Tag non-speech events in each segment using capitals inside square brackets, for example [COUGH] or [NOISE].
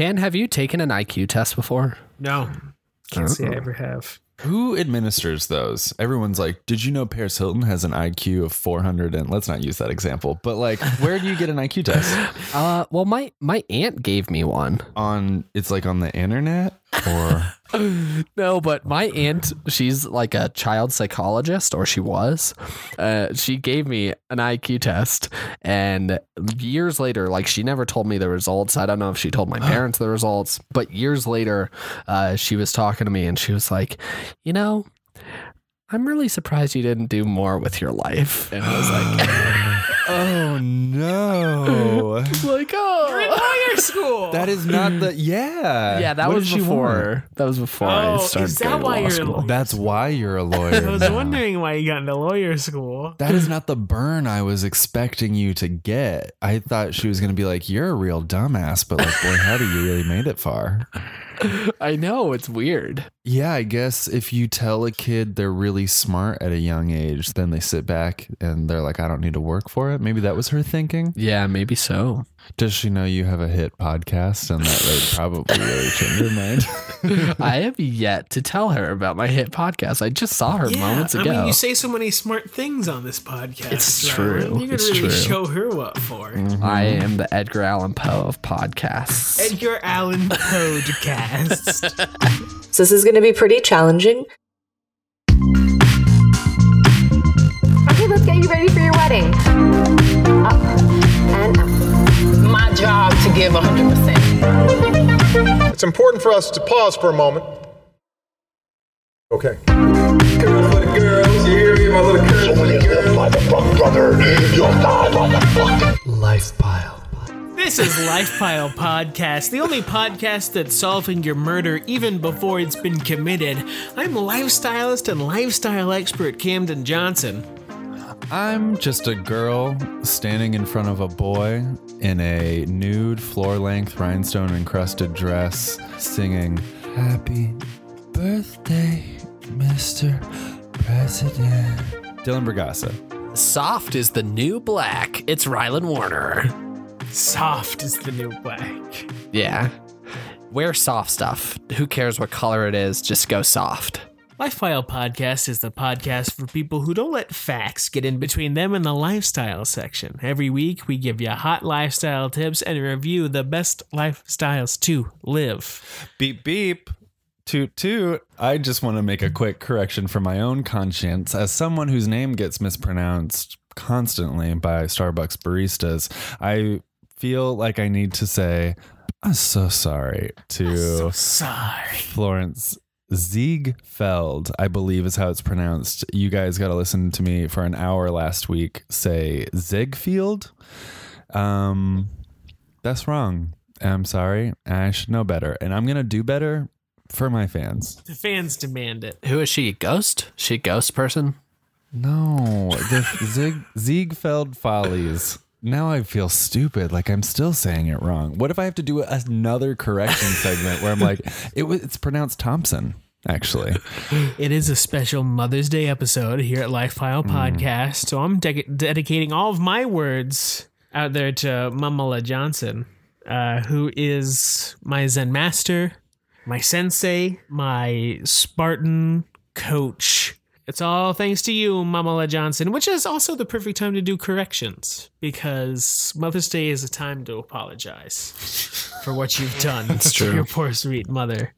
Can have you taken an IQ test before? No, can't say. I ever have. Who administers those? Everyone's like, "Did you know Paris Hilton has an IQ of 400?" And let's not use that example, but like, where do you get an IQ test? [LAUGHS] Uh, well, my my aunt gave me one. On it's like on the internet or [LAUGHS] No, but my aunt, she's like a child psychologist, or she was. Uh, she gave me an IQ test, and years later, like she never told me the results. I don't know if she told my parents the results, but years later, uh, she was talking to me, and she was like, "You know, I'm really surprised you didn't do more with your life." And I was like, [GASPS] [LAUGHS] oh no, [LAUGHS] "Like, oh." Lawyer school. that is not the yeah Yeah, that What was did she want? before. That was before I Oh, started is that going to why law you're a school. lawyer? That's why you're a [LAUGHS] lawyer. I was now. wondering why you got into lawyer school. That is not the burn I was expecting you to get. I thought she was going to be like, "You're a real dumbass," but like, boy, howdy, you really made it far. [LAUGHS] I know it's weird. Yeah, I guess if you tell a kid they're really smart at a young age, then they sit back and they're like, I don't need to work for it. Maybe that was her thinking. Yeah, maybe so. Does she know you have a hit podcast and that would probably really change her mind? [LAUGHS] I have yet to tell her about my hit podcast. I just saw her moments ago. I mean, you say so many smart things on this podcast. It's Ryan. true. You could It's really true. show her what for. Mm-hmm. I am the Edgar Allan Poe of podcasts. Edgar Allan [LAUGHS] Podcast. [LAUGHS] So this is going to be pretty challenging. Okay, let's get you ready for your wedding. Up and up. my job to give 100%. It's important for us to pause for a moment. Okay. Girls for the girls, you hear me, my little girls for the girls. brother. You'll die, motherfucker. Life pile. This is Lifepile Podcast, the only podcast that's solving your murder even before it's been committed. I'm lifestylist and lifestyle expert Camden Johnson. I'm just a girl standing in front of a boy in a nude, floor length, rhinestone encrusted dress, singing, Happy Birthday, Mr. President. Dylan Bergasa. Soft is the new black. It's Rylan Warner. Soft is the new black. Yeah. Wear soft stuff. Who cares what color it is? Just go soft. Lifestyle Podcast is the podcast for people who don't let facts get in between them and the lifestyle section. Every week, we give you hot lifestyle tips and review the best lifestyles to live. Beep, beep. Toot, toot. I just want to make a quick correction for my own conscience. As someone whose name gets mispronounced constantly by Starbucks baristas, I feel like I need to say, I'm so sorry to Sorry. Florence Ziegfeld, I believe is how it's pronounced. You guys got to listen to me for an hour last week say Ziegfeld. Um, that's wrong. I'm sorry. I should know better, and I'm gonna do better for my fans. The fans demand it. Who is she? Ghost? She a ghost person? No, the Zieg, Ziegfeld Follies. Now I feel stupid, like I'm still saying it wrong. What if I have to do another correction segment where I'm like, [LAUGHS] it was it's pronounced Thompson, actually. It is a special Mother's Day episode here at Lifepile Podcast, so I'm de- dedicating all of my words out there to Mamala Johnson, uh, who is my Zen master, my sensei, my Spartan coach. It's all thanks to you, Mamala Johnson, which is also the perfect time to do corrections because Mother's Day is a time to apologize for what you've done to your poor sweet mother.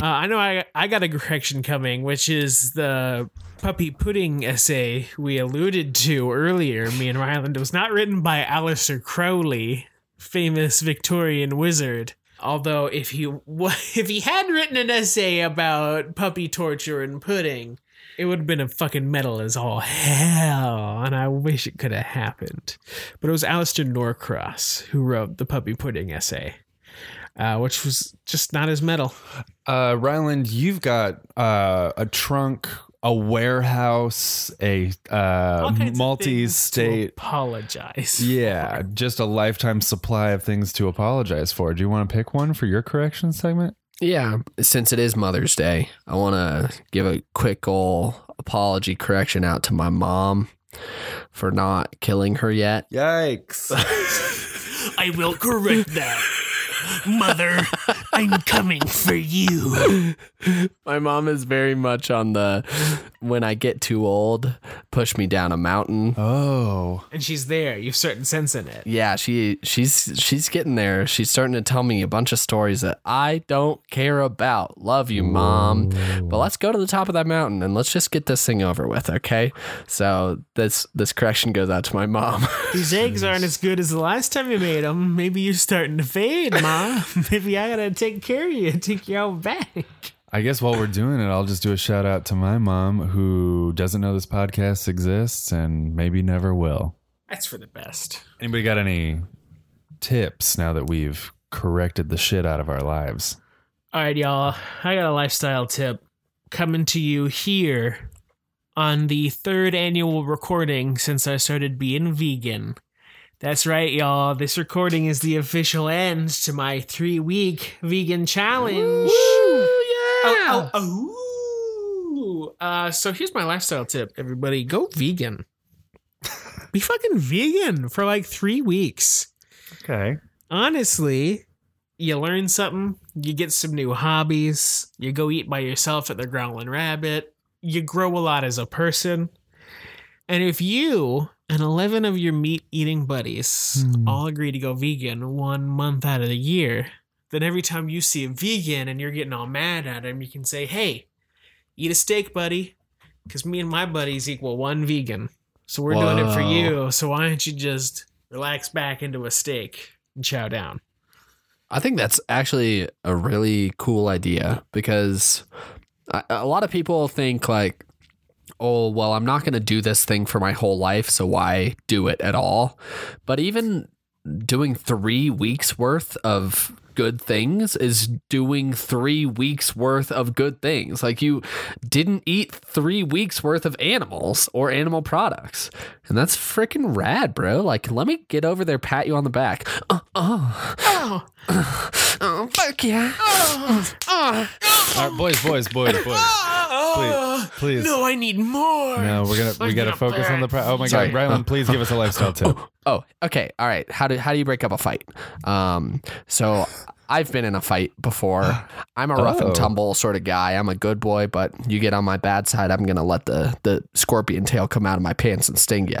Uh, I know I I got a correction coming, which is the puppy pudding essay we alluded to earlier. Me and Ryland was not written by Aleister Crowley, famous Victorian wizard. Although if he [LAUGHS] if he had written an essay about puppy torture and pudding, it would have been a fucking metal as all hell, and I wish it could have happened. But it was Alistair Norcross who wrote the puppy pudding essay, uh, which was just not as metal. Uh, Ryland, you've got uh, a trunk, a warehouse, a uh, All kinds of things to multi-state. apologize. Yeah, just a lifetime supply of things to apologize for. Do you want to pick one for your correction segment? Yeah. Since it is Mother's Day, I want to give a quick ol' apology correction out to my mom for not killing her yet. Yikes! [LAUGHS] I will correct that. Mother, I'm coming for you. My mom is very much on the when I get too old, push me down a mountain. Oh, And she's there. You've certain sense in it. Yeah, she she's she's getting there. She's starting to tell me a bunch of stories that I don't care about. Love you, mom. But let's go to the top of that mountain and let's just get this thing over with, okay? So this this correction goes out to my mom. [LAUGHS] These eggs aren't as good as the last time you made them. Maybe you're starting to fade, Ma. [LAUGHS] Maybe I gotta take care of you, take you out back. I guess while we're doing it, I'll just do a shout out to my mom who doesn't know this podcast exists and maybe never will. That's for the best. Anybody got any tips now that we've corrected the shit out of our lives? All right, y'all. I got a lifestyle tip coming to you here on the third annual recording since I started being vegan. That's right, y'all. This recording is the official end to my three week vegan challenge. Oh, oh, oh. Uh, so here's my lifestyle tip, everybody. Go vegan. Be fucking vegan for like three weeks Okay. honestly, you learn something, you get some new hobbies, you go eat by yourself at the Growling Rabbit, you grow a lot as a person. And if you and 11 of your meat eating buddies hmm. all agree to go vegan one month out of the year, then every time you see a vegan and you're getting all mad at him, you can say, hey, eat a steak, buddy. Because me and my buddies equal one vegan. So we're doing it for you. So why don't you just relax back into a steak and chow down? I think that's actually a really cool idea because a lot of people think like, oh, well, I'm not going to do this thing for my whole life, so why do it at all? But even doing three weeks worth of good things is doing three weeks worth of good things. Like you didn't eat three weeks worth of animals or animal products. And that's freaking rad, bro. Like, let me get over there, pat you on the back. Uh, oh, Oh, oh, fuck yeah. Oh, oh, All right, boys, boys, boys, boys. Please, please. no, I need more. No, we're gonna we I'm gotta gonna focus on the. Pro- oh my Sorry. god, Rylan, please give us a lifestyle tip. Oh, okay. All right. How do how do you break up a fight? Um, so I've been in a fight before. [SIGHS] I'm a rough Oh. and tumble sort of guy. I'm a good boy, but you get on my bad side, I'm gonna let the the scorpion tail come out of my pants and sting you.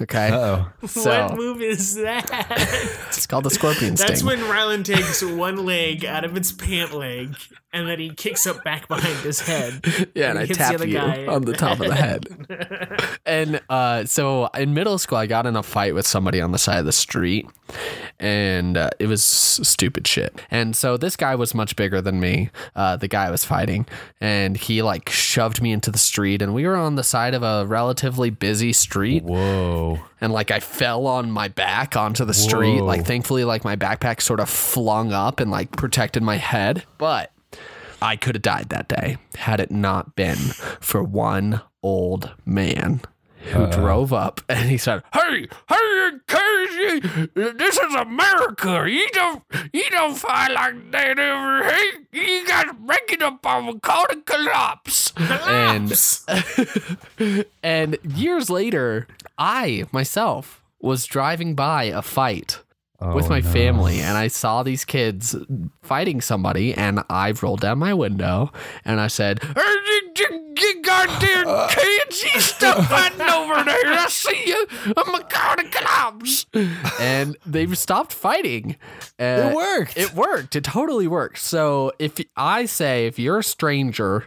Okay. Oh, [LAUGHS] what move is that? [LAUGHS] it's called the scorpion That's sting. when Rylan takes one leg out of its pant leg and then he kicks up back behind his head. [LAUGHS] yeah, and he I hits the tap other you guy on the top of the head. And uh, so in middle school, I got in a fight with somebody on the side of the street, and uh, it was stupid shit. And so this guy was much bigger than me, uh, the guy I was fighting, and he like shoved me into the street, and we were on the side of a relatively busy street, whoa. and like I fell on my back onto the street. Whoa. Like thankfully, like my backpack sort of flung up and like protected my head, but I could have died that day had it not been for one old man who drove up [LAUGHS] and he said, "Hey, hey, Casey, this is America. You don't, you don't fight like that over here. You guys breaking up on call the cops." And [LAUGHS] and years later, I myself was driving by a fight with my family and I saw these kids fighting somebody and I rolled down my window and I said, "Hey, you, you, you goddamn kids, you stop [LAUGHS] fighting over there. I see you. I'm a call the cops. And they stopped fighting. Uh, It worked. It worked. It totally worked. So if I say if you're a stranger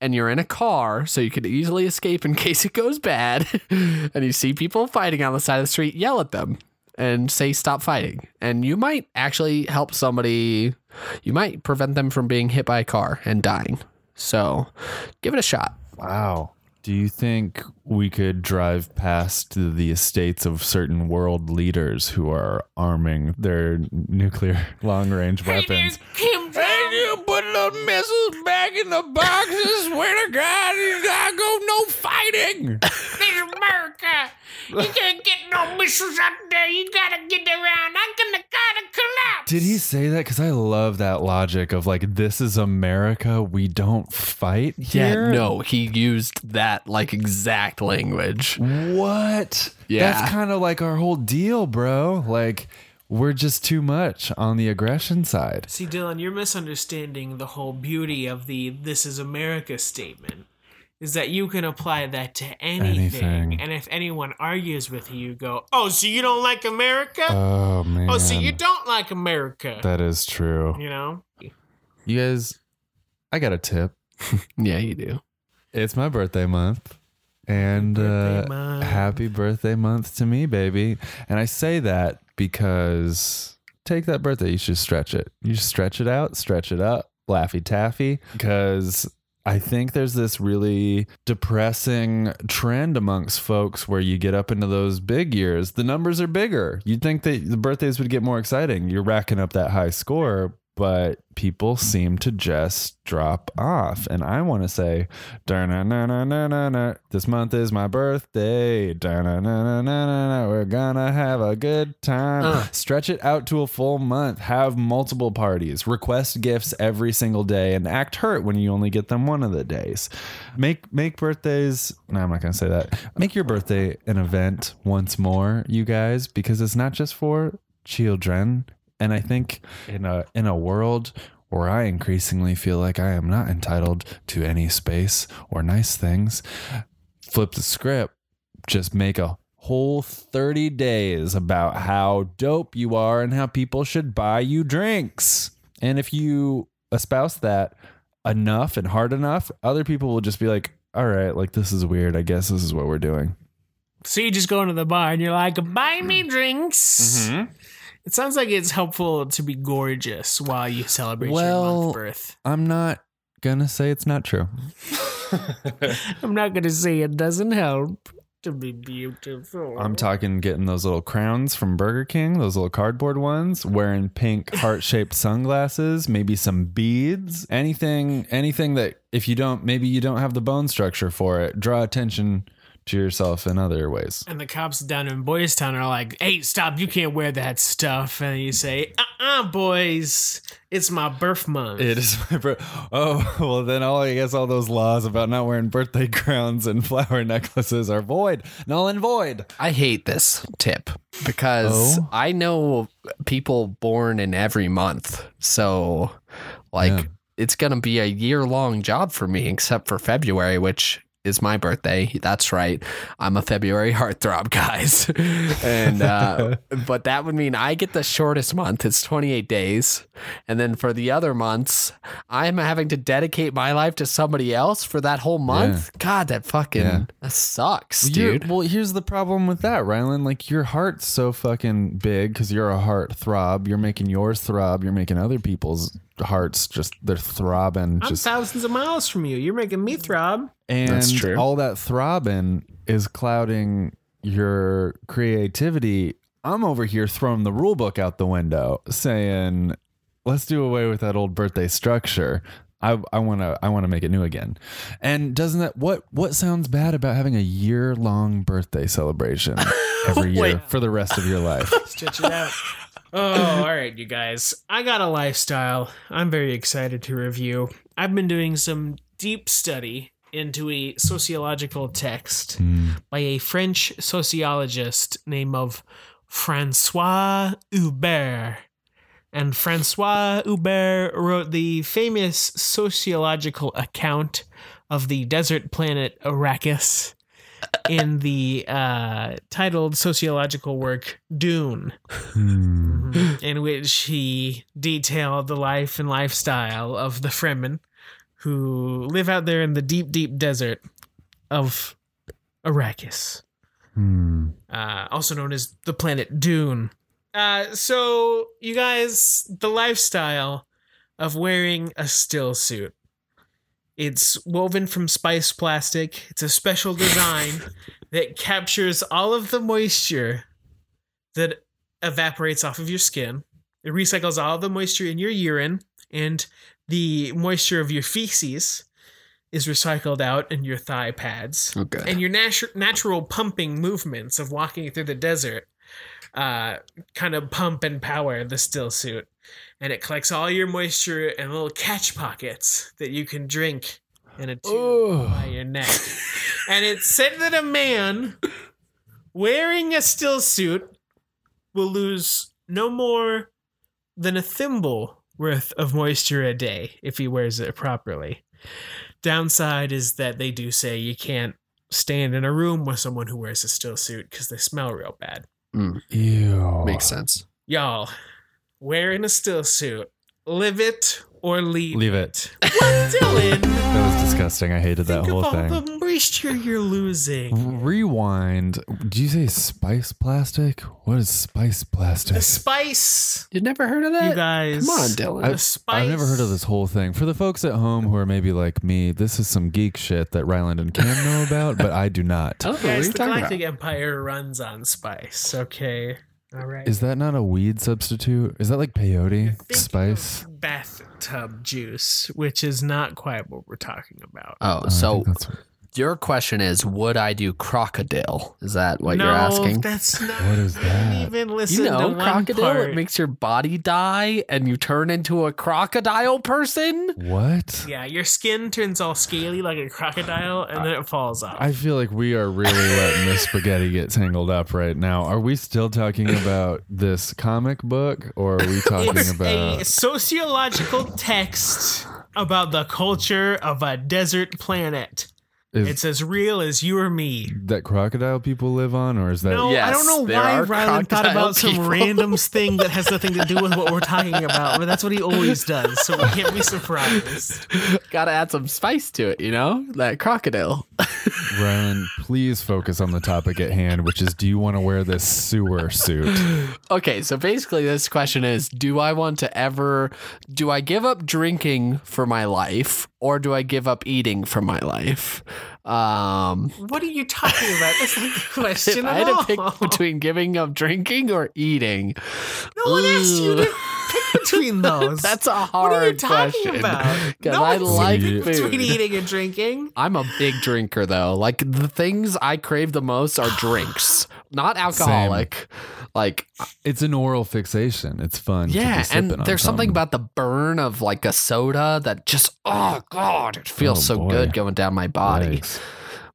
and you're in a car, so you could easily escape in [LAUGHS] case it goes bad, [LAUGHS] and you see people fighting on the side of the street, yell at them and say stop fighting. And you might actually help somebody. You might prevent them from being hit by a car and dying. So give it a shot. Wow. Do you think we could drive past the estates of certain world leaders who are arming their nuclear [LAUGHS] long range weapons? Kim Hey, you put little missiles back in the boxes. Swear to God, you gotta go no fighting. [LAUGHS] This is America. You can't get no missiles out there. You gotta get around. I'm gonna gotta collapse. Did he say that? Because I love that logic of like, this is America. We don't fight Yeah, no, he used that like exact language. What? Yeah. That's kind of like our whole deal, bro. Like, we're just too much on the aggression side. See, Dylan, you're misunderstanding the whole beauty of the "This is America" statement. Is that you can apply that to anything, Anything. and if anyone argues with you, you go, "Oh, so you don't like America? Oh man. oh, so you don't like America?" That is true. you know? You guys, I got a tip. [LAUGHS] Yeah, you do. It's my birthday month. And Birthday uh, month. happy birthday month to me, baby. And I say that because take that birthday, you should stretch it. You should stretch it out, stretch it up, laffy taffy. Because I think there's this really depressing trend amongst folks where you get up into those big years. The numbers are bigger. You'd think that the birthdays would get more exciting. You're racking up that high score, but people seem to just drop off. And I want to say, this month is my birthday. We're gonna have a good time. Stretch it out to a full month. Have multiple parties. Request gifts every single day, and act hurt when you only get them one of the days. Make make birthdays. No, I'm not gonna say that. Make your birthday an event once more, you guys, because it's not just for children. And I think in a in a world where I increasingly feel like I am not entitled to any space or nice things, flip the script, just make a whole 30 days about how dope you are and how people should buy you drinks. And if you espouse that enough and hard enough, other people will just be like, all right, like this is weird. I guess this is what we're doing. So you just go into the bar and you're like, "Buy me drinks." Mm-hmm. It sounds like it's helpful to be gorgeous while you celebrate your Well- month birth. I'm not gonna say it's not true. [LAUGHS] I'm not gonna say it doesn't help to be beautiful. I'm talking getting those little crowns from Burger King, those little cardboard ones, wearing pink heart-shaped sunglasses, maybe some beads, anything anything that if you don't maybe you don't have the bone structure for it, draw attention to yourself in other ways. And the cops down in Boys Town are like, hey, stop, you can't wear that stuff. And you say, uh uh boys, it's my birth month. It is my birth. Oh, [LAUGHS] well, then all I guess all those laws about not wearing birthday [LAUGHS] crowns and flower necklaces are void, null and void. I hate this tip because Oh? I know people born in every month. So, like, Yeah. it's going to be a year long job for me, except for February, which is my birthday. That's right. I'm a February heartthrob, guys. [LAUGHS] and, uh, [LAUGHS] but that would mean I get the shortest month. It's 28 days. And then for the other months, I'm having to dedicate my life to somebody else for that whole month. God, that fucking, Yeah. that sucks, Well, dude. Well, here's the problem with that, Rylan. Like your heart's so fucking big because you're a heart throb. You're making yours throb. You're making other people's hearts just they're throbbing. I'm just thousands of miles from you. You're making me throb. and That's true. all that throbbing is clouding your creativity. I'm over here throwing the rule book out the window, saying, "Let's do away with that old birthday structure." I I want to I want to make it new again. And doesn't that what what sounds bad about having a year long birthday celebration [LAUGHS] every year Wait. for the rest of your life? [LAUGHS] Stretch it out. Oh, all right, you guys. I got a lifestyle I'm very excited to review. I've been doing some deep study into a sociological text hmm. by a French sociologist named of Francois Hubert. And Francois Hubert wrote the famous sociological account of the desert planet Arrakis in the uh, titled sociological work Dune, in which he detailed the life and lifestyle of the Fremen who live out there in the deep, deep desert of Arrakis, Hmm. uh, also known as the planet Dune. Uh, so, you guys, the lifestyle of wearing a still suit. It's woven from spice plastic. It's a special design that captures all of the moisture that evaporates off of your skin. It recycles all of the moisture in your urine, and the moisture of your feces is recycled out in your thigh pads. Okay. And your natu- natural pumping movements of walking through the desert uh, kind of pump and power the still suit. And it collects all your moisture in little catch pockets that you can drink in a tube by your neck. and it said that a man wearing a still suit will lose no more than a thimble worth of moisture a day if he wears it properly. Downside is that they do say you can't stand in a room with someone who wears a still suit because they smell real bad. Mm. Ew. Makes sense. Y'all, wearing a still suit, live it or leave, Leave it. Well, Dylan, [LAUGHS] That was disgusting. I hated that whole of all thing. the moisture you're losing. Rewind. Did you say spice plastic? What is spice plastic? The spice, You never heard of that? you guys. Come on, Dylan. I've, spice. I've never heard of this whole thing. For the folks at home who are maybe like me, this is some geek shit that Ryland and Cam know about, but I do not. Oh, what are Guys, you the talking Galactic about? Empire runs on spice. Okay. All right. Is that not a weed substitute? Is that like peyote Think spice? of Bathtub juice, which is not quite what we're talking about. Oh, oh I so think that's- your question is, would I do crocodile? Is that what no, you're asking? that's [LAUGHS] not. What is I didn't that? even listen You know, to one crocodile. part. It makes your body die, and you turn into a crocodile person. what? yeah, your skin turns all scaly like a crocodile, and then it falls off. I feel like we are really letting this spaghetti get tangled up right now. Are we still talking about this comic book, or are we [LAUGHS] talking it's about? a sociological text about the culture of a desert planet. Is It's as real as you or me. that crocodile people live on, or is that? No, I don't know why are Rylan thought crocodile about some people. random [LAUGHS] thing that has nothing to do with what we're talking about, but that's what he always does, so we can't be surprised. Got to add some spice to it, you know? That crocodile. Ryland, please focus on the topic at hand, which is: Do you want to wear this sewer suit? Okay, so basically, this question is Do I want to ever, do I give up drinking for my life or do I give up eating for my life? Um, What are you talking about? That's not the [LAUGHS] question I had all. to pick between giving up drinking or eating, no one asked you to Ugh. pick between those. [LAUGHS] that's a what hard are you talking question. about? [LAUGHS] No I like pick between eating and drinking. I'm a big drinker though. Like the things I crave the most are drinks, [GASPS] not alcoholic. Like It's an oral fixation. It's fun. to be yeah, and sipping on there's something something. about the burn of like a soda that just oh god, it feels Oh, so boy. good going down my body. Yikes.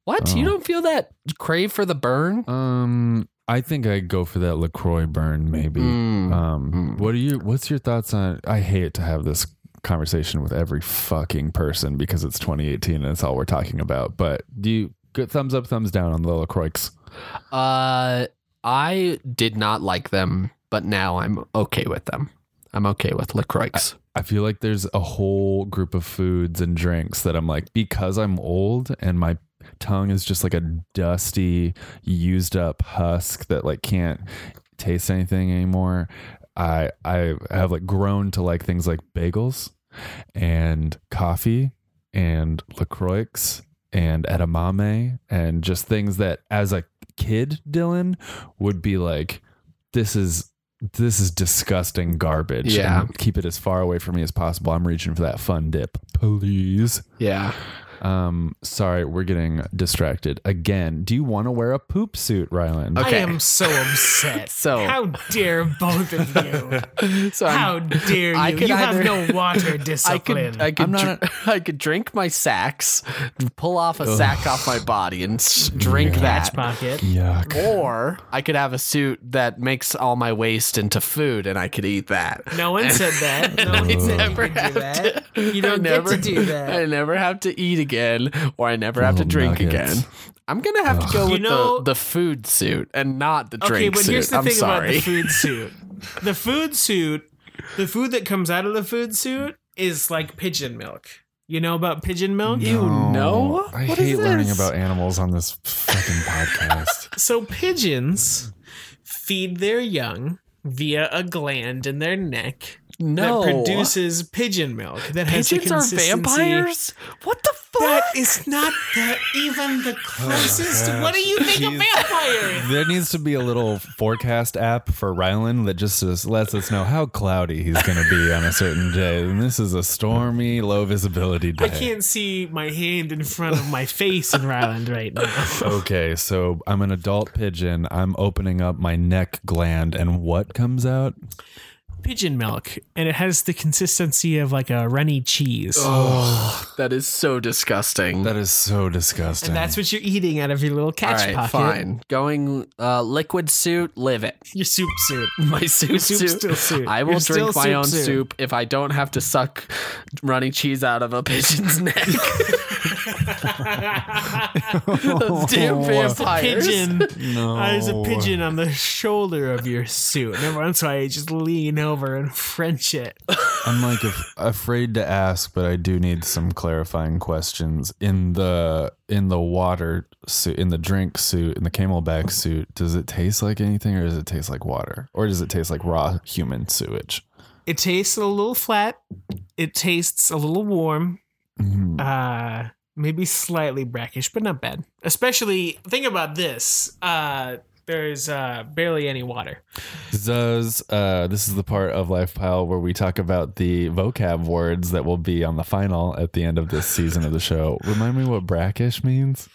What? You Oh. don't feel that crave for the burn? Um, I think I'd go for that Lacroix burn. Maybe. Mm. Um, Mm. what are you? What's your thoughts on? I hate to have this conversation with every fucking person because it's 2018 and it's all we're talking about. But do you good thumbs up, thumbs down on the Lacroix? Uh, I did not like them, but now I'm okay with them. I'm okay with Lacroix. I feel like there's a whole group of foods and drinks that I'm like because I'm old and my tongue is just like a dusty, used up husk that like can't taste anything anymore. I I have like grown to like things like bagels and coffee and LaCroix and edamame and just things that as a kid, Dylan, would be like, this is this is disgusting garbage. Yeah. And keep it as far away from me as possible. I'm reaching for that fun dip. Please. yeah. Um, sorry, we're getting distracted again. Do you want to wear a poop suit, Ryland? Okay. I am so upset. [LAUGHS] So- how dare both of you? [LAUGHS] So I'm- How dare you? [LAUGHS] I could you either- have no water I discipline. could I could I'm not dr- I could drink my sacks, pull off a sack off my body, and s- drink Patch that. pocket. Yuck. Or I could have a suit that makes all my waste into food, and I could eat that. No one said that. No one said never you could do that. to- You don't I get never- to do that. I never have to eat again, or I never have to oh, drink nuggets. again. I'm gonna have to go You with know- the, the food suit and not the drink Okay, but suit. here's the I'm thing sorry. about the food [LAUGHS] suit. The food suit, the food that comes out of the food suit is like pigeon milk. You know about pigeon milk? You know? I What hate is learning about animals on this fucking [LAUGHS] podcast. So pigeons feed their young via a gland in their neck no, that produces pigeon milk that has the pigeons are vampires. What the fuck? That is not the, even the [LAUGHS] closest. Oh, what do you think of Jeez. vampires? There needs to be a little forecast app for Ryland that just lets us know how cloudy he's going to be on a certain day. And this is a stormy, low visibility day. I can't see my hand in front of my face in Ryland right now. [LAUGHS] Okay, so I'm an adult pigeon. I'm opening up my neck gland, and what comes out? Pigeon milk, and it has the consistency of like a runny cheese. Oh, that is so disgusting. That is so disgusting. And that's what you're eating out of your little catch right, pocket. fine. Going uh, liquid suit, live it. Your soup suit. [LAUGHS] My soup Your soup's suit. still soup. I will You're drink my soup own soup. soup if I don't have to suck running cheese out of a pigeon's [LAUGHS] neck. Those damn [LAUGHS] vampires. Pigeon. no. There's a pigeon on the shoulder of your suit. And every once in a while, you just lean over and French it. I'm like af- afraid to ask, but I do need some clarifying questions. In the in the water suit, in the drink suit, in the camelback suit, does it taste like anything, or does it taste like water, or does it taste like raw human sewage? It tastes a little flat. It tastes a little warm. Mhm. Uh, maybe slightly brackish, but not bad. Especially think about this. Uh, there's uh barely any water. Does uh, this is the part of Life Pile where we talk about the vocab words that will be on the final at the end of this season of the show. Remind me what brackish means.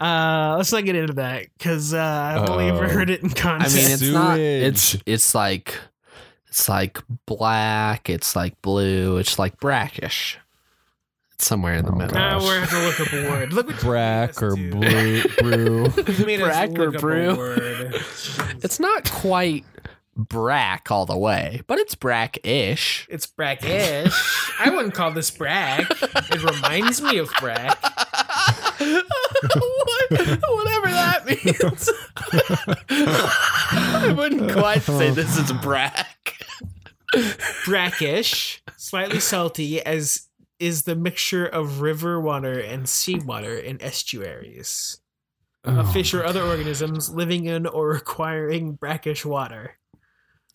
Uh, let's not get into that because uh, I've only ever heard it in context. I mean, it's not. It's it's like it's like black. It's like blue. It's like brackish. It's somewhere in the Oh, middle. Ah, now gosh. we're gonna have to look up a word. Look what Brack or do. blue brew. [LAUGHS] Made Brack or look up a brew? [LAUGHS] It's not quite brack all the way, but it's brack-ish. It's brackish. I wouldn't call this brack. It reminds me of brack. [LAUGHS] what, whatever that means. I wouldn't quite say this is brack. Brackish, slightly salty, as is the mixture of river water and seawater in estuaries. of Oh. fish or other organisms living in or requiring brackish water.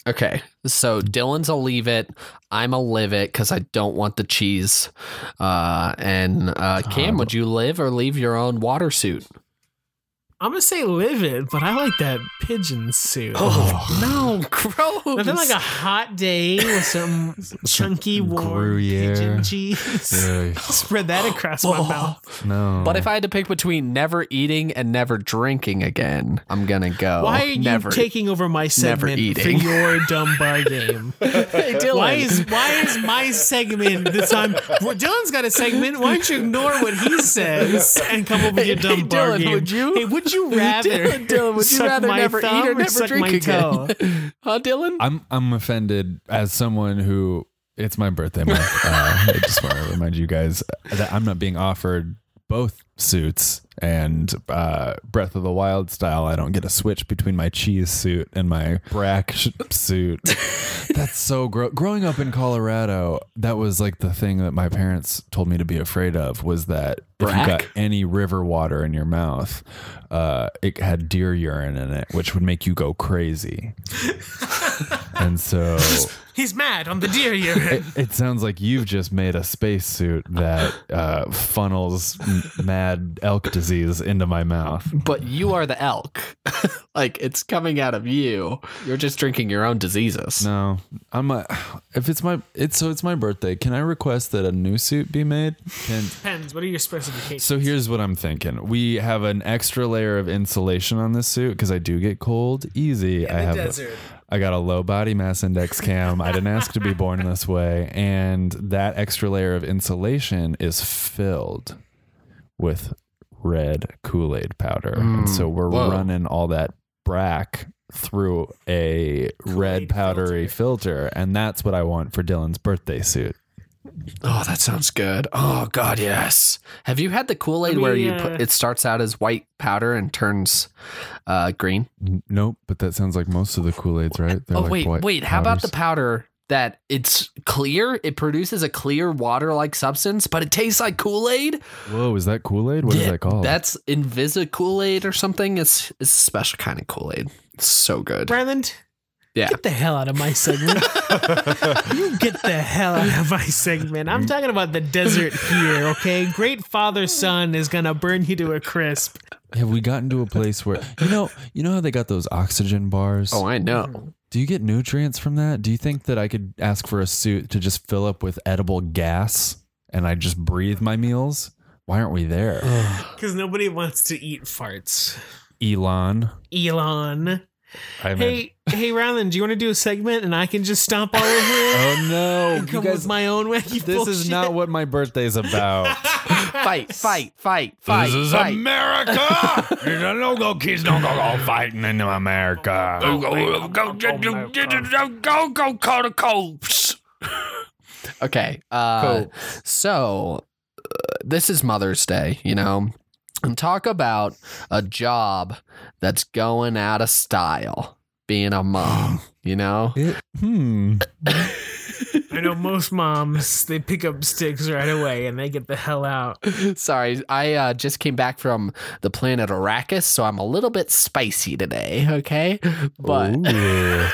Okay, so Dylan's a leave it. I'm a live it because I don't want the cheese. Uh, and uh, Cam, Um, would you live or leave your own water suit? I'm gonna say livid, but I like that pigeon suit. Oh. [LAUGHS] no, gross. Nothing like a hot day with some [LAUGHS] chunky, warm Gruyere. pigeon cheese. Ugh, [LAUGHS] Spread that across my oh. mouth. no. But if I had to pick between never eating and never drinking again, I'm gonna go. Why are you taking over my segment for your dumb bar game? Hey, Dylan. Why is why is my segment this time? Well, Dylan's got a segment. Why don't you ignore what he says and come up with your dumb Hey, bar Dylan, game? would you- Hey, would you [LAUGHS] rather? Dylan, Dylan, would you rather never eat thumb or never drink my again? toe? [LAUGHS] huh, Dylan? I'm I'm offended as someone who it's my birthday month. Uh, I just want to remind you guys that I'm not being offered both suits and uh, Breath of the Wild style. I don't get a switch between my cheese suit and my brack suit. [LAUGHS] That's so gross. Growing up in Colorado, that was like the thing that my parents told me to be afraid of was that if you got any river water in your mouth, uh, it had deer urine in it, which would make you go crazy. [LAUGHS] and so He's mad on the deer urine. [LAUGHS] it, it sounds like you've just made a spacesuit that uh, funnels m- mad elk disease into my mouth. But you are the elk. [LAUGHS] like it's coming out of you. You're just drinking your own diseases. No, I'm a, if it's my it's so it's my birthday. Can I request that a new suit be made? Can, Depends. What are your specifications? so here's what I'm thinking. We have an extra layer of insulation on this suit because I do get cold easy. I the have desert. I got a low body mass index cam. I didn't ask to be born this way. And that extra layer of insulation is filled with red Kool Aid powder. and mm. so we're whoa. running all that brack through a red Kool-Aid powdery filter. And that's what I want for Dylan's birthday suit. Oh, that sounds good. Oh God, yes. Have you had the Kool Aid Let where you uh, put it starts out as white powder and turns uh, green? N- Nope, but that sounds like most of the Kool Aids, right? They're oh like wait, white wait. How about the powder that it's clear? It produces a clear water-like substance, but it tastes like Kool Aid. Whoa, is that Kool Aid? What is that called? That's Invisa Kool Aid or something. It's it's a special kind of Kool Aid. It's so good. Brandon, Yeah. get the hell out of my segment. [LAUGHS] you get the hell out of my segment. I'm talking about the desert here, okay? Great father son is gonna burn you to a crisp. Have we gotten to a place where you know you know how they got those oxygen bars? Oh, I know. Do you get nutrients from that? Do you think that I could ask for a suit to just fill up with edible gas and I just breathe my meals? Why aren't we there? [SIGHS] Because nobody wants to eat farts. Elon. Elon. I mean, Hey, hey, Ryland, do you want to do a segment and I can just stomp all over it? oh no, and you come guys, with my own wacky this is not what my birthday's about. Fight, fight, fight, fight. This is fight. America. no go kids don't go all fighting in America. Go, go, go, go, go, go, go, call the cops. Okay. Uh, so uh, this is Mother's Day, you know, and talk about a job that's going out of style, being a mom, [GASPS] you know? It- hmm. [LAUGHS] I know most moms, they pick up sticks right away and they get the hell out. Sorry, I uh, just came back from the planet Arrakis, so I'm a little bit spicy today, okay? But. [LAUGHS]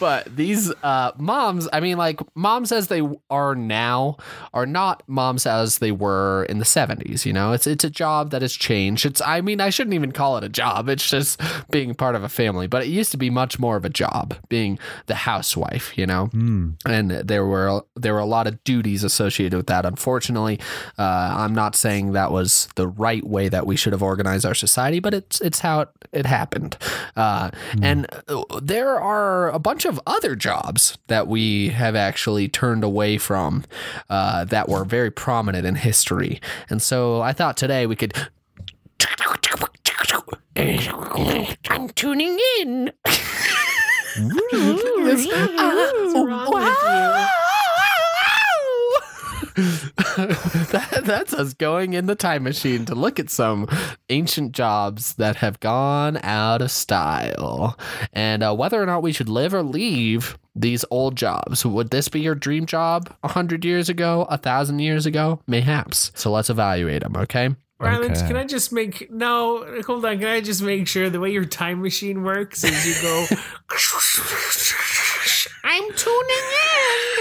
But these uh, moms, I mean, like moms as they are now, are not moms as they were in the seventies. You know, it's it's a job that has changed. It's, I mean, I shouldn't even call it a job. It's just being part of a family. But it used to be much more of a job, being the housewife. You know, Hmm. and there were there were a lot of duties associated with that. Unfortunately, uh, I'm not saying that was the right way that we should have organized our society, but it's it's how it, it happened. Uh, And uh, there are a bunch of other jobs that we have actually turned away from uh, that were very prominent in history. And so I thought today we could. I'm tuning in. [LAUGHS] [LAUGHS] that, that's us going in the time machine to look at some ancient jobs that have gone out of style and uh, whether or not we should live or leave these old jobs. Would this be your dream job a hundred years ago, a thousand years ago? Mayhaps. So let's evaluate them, okay? Ryland, Okay. can I just make no? Hold on. Can I just make sure the way your time machine works is you go? [LAUGHS] [LAUGHS] I'm tuning in,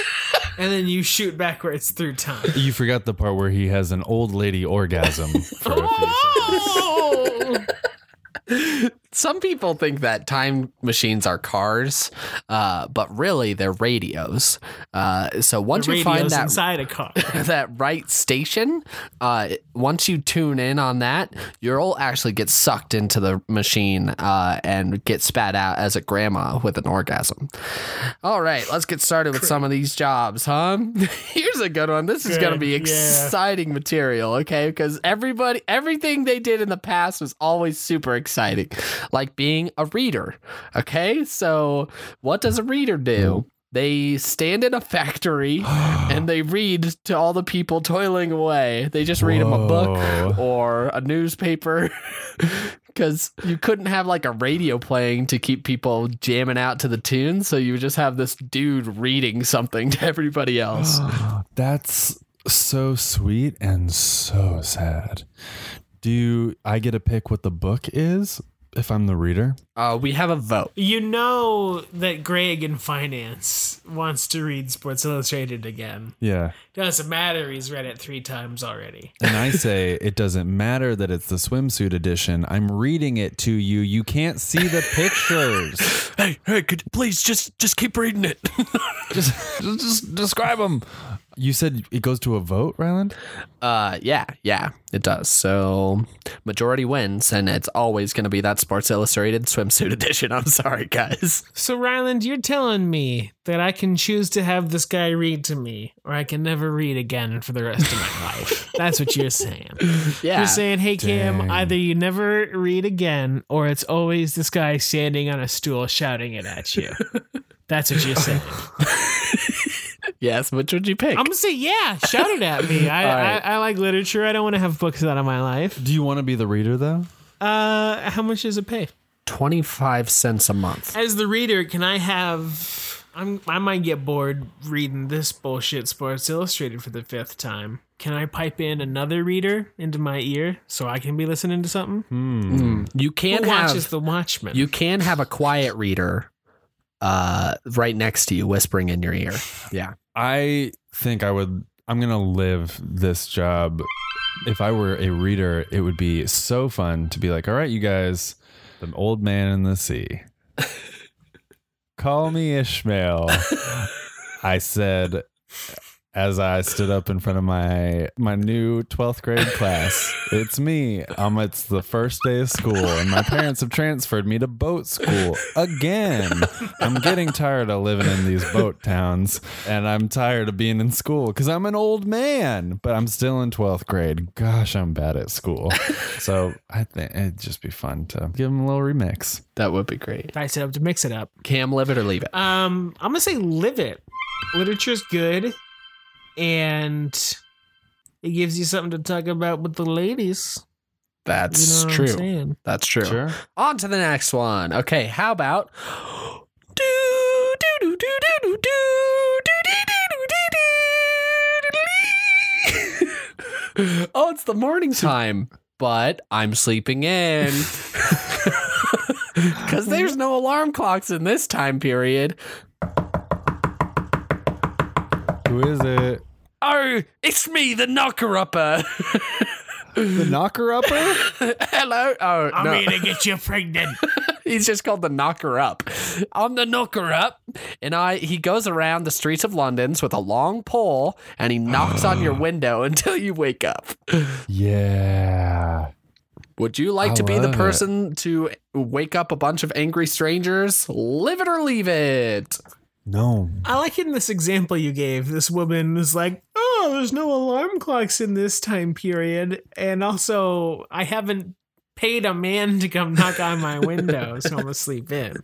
and then you shoot backwards through time. You forgot the part where he has an old lady orgasm. [LAUGHS] For a few seconds. Some people think that time machines are cars, uh, but really they're radios. Uh, so once you find that inside a car. [LAUGHS] that right station, uh, once you tune in on that, you'll actually get sucked into the machine uh, and get spat out as a grandma with an orgasm. All right, let's get started with some of these jobs, huh? [LAUGHS] Here's a good one. This is going to be Good, yeah. exciting material, okay? Because everybody, everything they did in the past was always super exciting, like being a reader, okay? So, what does a reader do? They stand in a factory [GASPS] and they read to all the people toiling away. They just read them a book or a newspaper [LAUGHS] because you couldn't have like a radio playing to keep people jamming out to the tune. So you would just have this dude reading something [LAUGHS] to everybody else. [GASPS] That's so sweet and so sad. Do you, I get to pick what the book is if I'm the reader? Uh, we have a vote. You know that Greg in finance wants to read Sports Illustrated again. Yeah. Doesn't matter. He's read it three times already. And I say [LAUGHS] it doesn't matter that it's the swimsuit edition. I'm reading it to you. You can't see the pictures. [LAUGHS] Hey, hey, could please just just keep reading it. [LAUGHS] just, just, just describe them. You said it goes to a vote, Ryland? Uh, yeah, yeah, it does. So majority wins, and it's always going to be that Sports Illustrated swimsuit [LAUGHS] edition. I'm sorry, guys. So, Ryland, you're telling me that I can choose to have this guy read to me, or I can never read again for the rest of my [LAUGHS] life. That's what you're saying. Yeah, You're saying, hey, Kim, Dang. either you never read again, or it's always this guy standing on a stool shouting it at you. [LAUGHS] That's what you're saying. [LAUGHS] yes. Which would you pick? I'm gonna say, yeah, shout it at me. I, [LAUGHS] All right. I, I like literature. I don't want to have books out of my life. Do you want to be the reader though? Uh, how much does it pay? Twenty five cents a month. As the reader, can I have? I'm. I might get bored reading this bullshit Sports Illustrated for the fifth time. Can I pipe in another reader into my ear so I can be listening to something? You can Who have watches The Watchmen? you can have a quiet reader, uh, right next to you, whispering in your ear. Yeah. I think I would. I'm gonna live this job. If I were a reader, it would be so fun to be like, "All right, you guys, the old man in the sea. [LAUGHS] Call me Ishmael." [LAUGHS] I said, as I stood up in front of my my new 12th grade class. It's me. Um it's the first day of school and my parents have transferred me to boat school again. I'm getting tired of living in these boat towns and I'm tired of being in school cuz I'm an old man, but I'm still in 12th grade. Gosh, I'm bad at school. [LAUGHS] So, I think it'd just be fun to give them a little remix. That would be great. I set up to mix it up. Cam, live it or leave it. Um, I'm gonna say live it. Literature's good, and it gives you something to talk about with the ladies. You That's know true. That's true. Sure. On to the next one. Okay, how about do do do do do do do do do do Oh, it's the morning time, but I'm sleeping in. Cuz there's no alarm clocks in this time period. Who is it? Oh, it's me, the knocker upper. The knocker upper? [LAUGHS] Hello. Oh, I'm no. here to get you pregnant. [LAUGHS] He's just called the knocker up. I'm the knocker up, and I he goes around the streets of London with a long pole, and he knocks on your [GASPS] window until you wake up. Yeah. Would you like I to be the love it. person to wake up a bunch of angry strangers? Live it or leave it. No. I like in this example you gave. This woman was like, "Oh, there's no alarm clocks in this time period, and also I haven't paid a man to come knock on my window, so I'm gonna sleep in."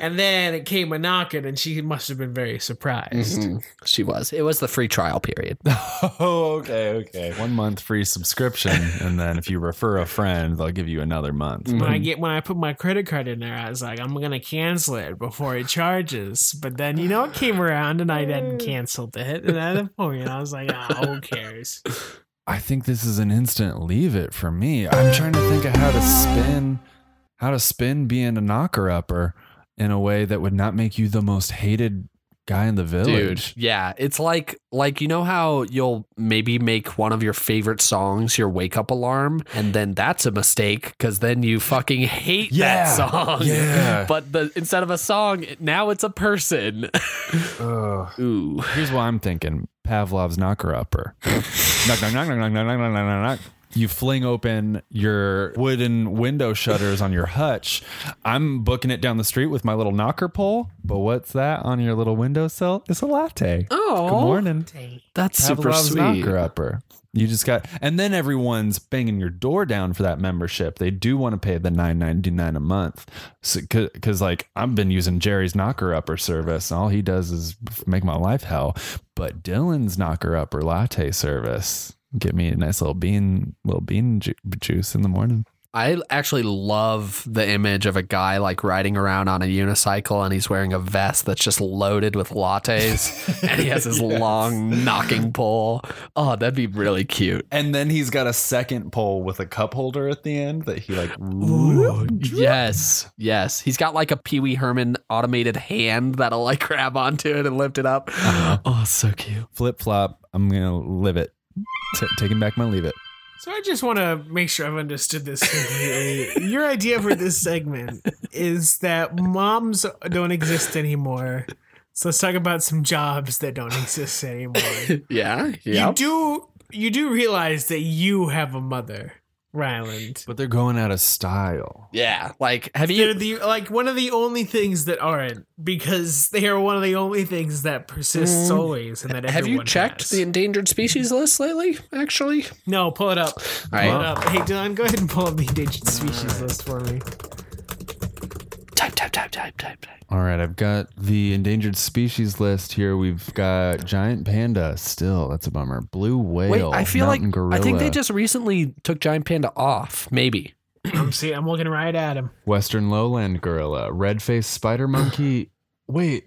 And then it came a knocking, and she must have been very surprised. Mhm. She was. It was the free trial period. [LAUGHS] Oh, okay, okay. One month free subscription, and then if you refer a friend, they'll give you another month. When I get when I put my credit card in there, I was like, I'm gonna cancel it before it charges. But then you know it came around and I hadn't canceled it. And at that point, I was like, ah, who cares? I think this is an instant leave it for me. I'm trying to think of how to spin, how to spin being a knocker upper in a way that would not make you the most hated guy in the Dude, village. yeah, it's like like you know how you'll maybe make one of your favorite songs your wake up alarm, and then that's a mistake because then you fucking hate Yeah, that song. yeah. but the instead of a song, now it's a person. Ugh. Ooh, Here's what I'm thinking: Pavlov's knocker upper. knock, knock, knock, knock, knock, knock, knock, knock, knock, knock. You fling open your wooden window shutters on your hutch. I'm booking it down the street with my little knocker pole. But what's that on your little windowsill? It's a latte. oh, Good morning. That's super Pavlov's sweet. knocker upper. You just got, and then everyone's banging your door down for that membership. They do want to pay the nine ninety nine a month, because like I've been using Jerry's knocker upper service. And all he does is make my life hell. But Dylan's knocker upper latte service, get me a nice little bean, little bean ju- juice in the morning. I actually love the image of a guy like riding around on a unicycle and he's wearing a vest that's just loaded with lattes [LAUGHS] and he has his long knocking pole. Oh, that'd be really cute. And then he's got a second pole with a cup holder at the end that he like. Yes, yes. He's got like a Pee Wee Herman automated hand that'll like grab onto it and lift it up. Uh-huh. Oh, so cute. Flip flop. I'm gonna live it. T- taking back my leave it. So I just want to make sure I've understood this completely. Your idea for this segment is that moms don't exist anymore. So let's talk about some jobs that don't exist anymore. [LAUGHS] Yeah, You do you do realize that you have a mother, Ryland. But they're going out of style. Yeah, like have They're you? the like one of the only things that aren't because they are one of the only things that persists always and that Mm. Have you checked has. the endangered species list lately? Actually, No, pull it up. all Pull right. it up. Hey Dylan, go ahead and pull up the endangered species list for me. Type, type, type, type, type, type. All right, I've got the endangered species list here. We've got giant panda still. That's a bummer. Blue whale. Wait, whale. I feel like gorilla, I think they just recently took giant panda off. Maybe. I'm see I'm looking right at him. western lowland gorilla, red faced spider monkey. [CLEARS THROAT] Wait,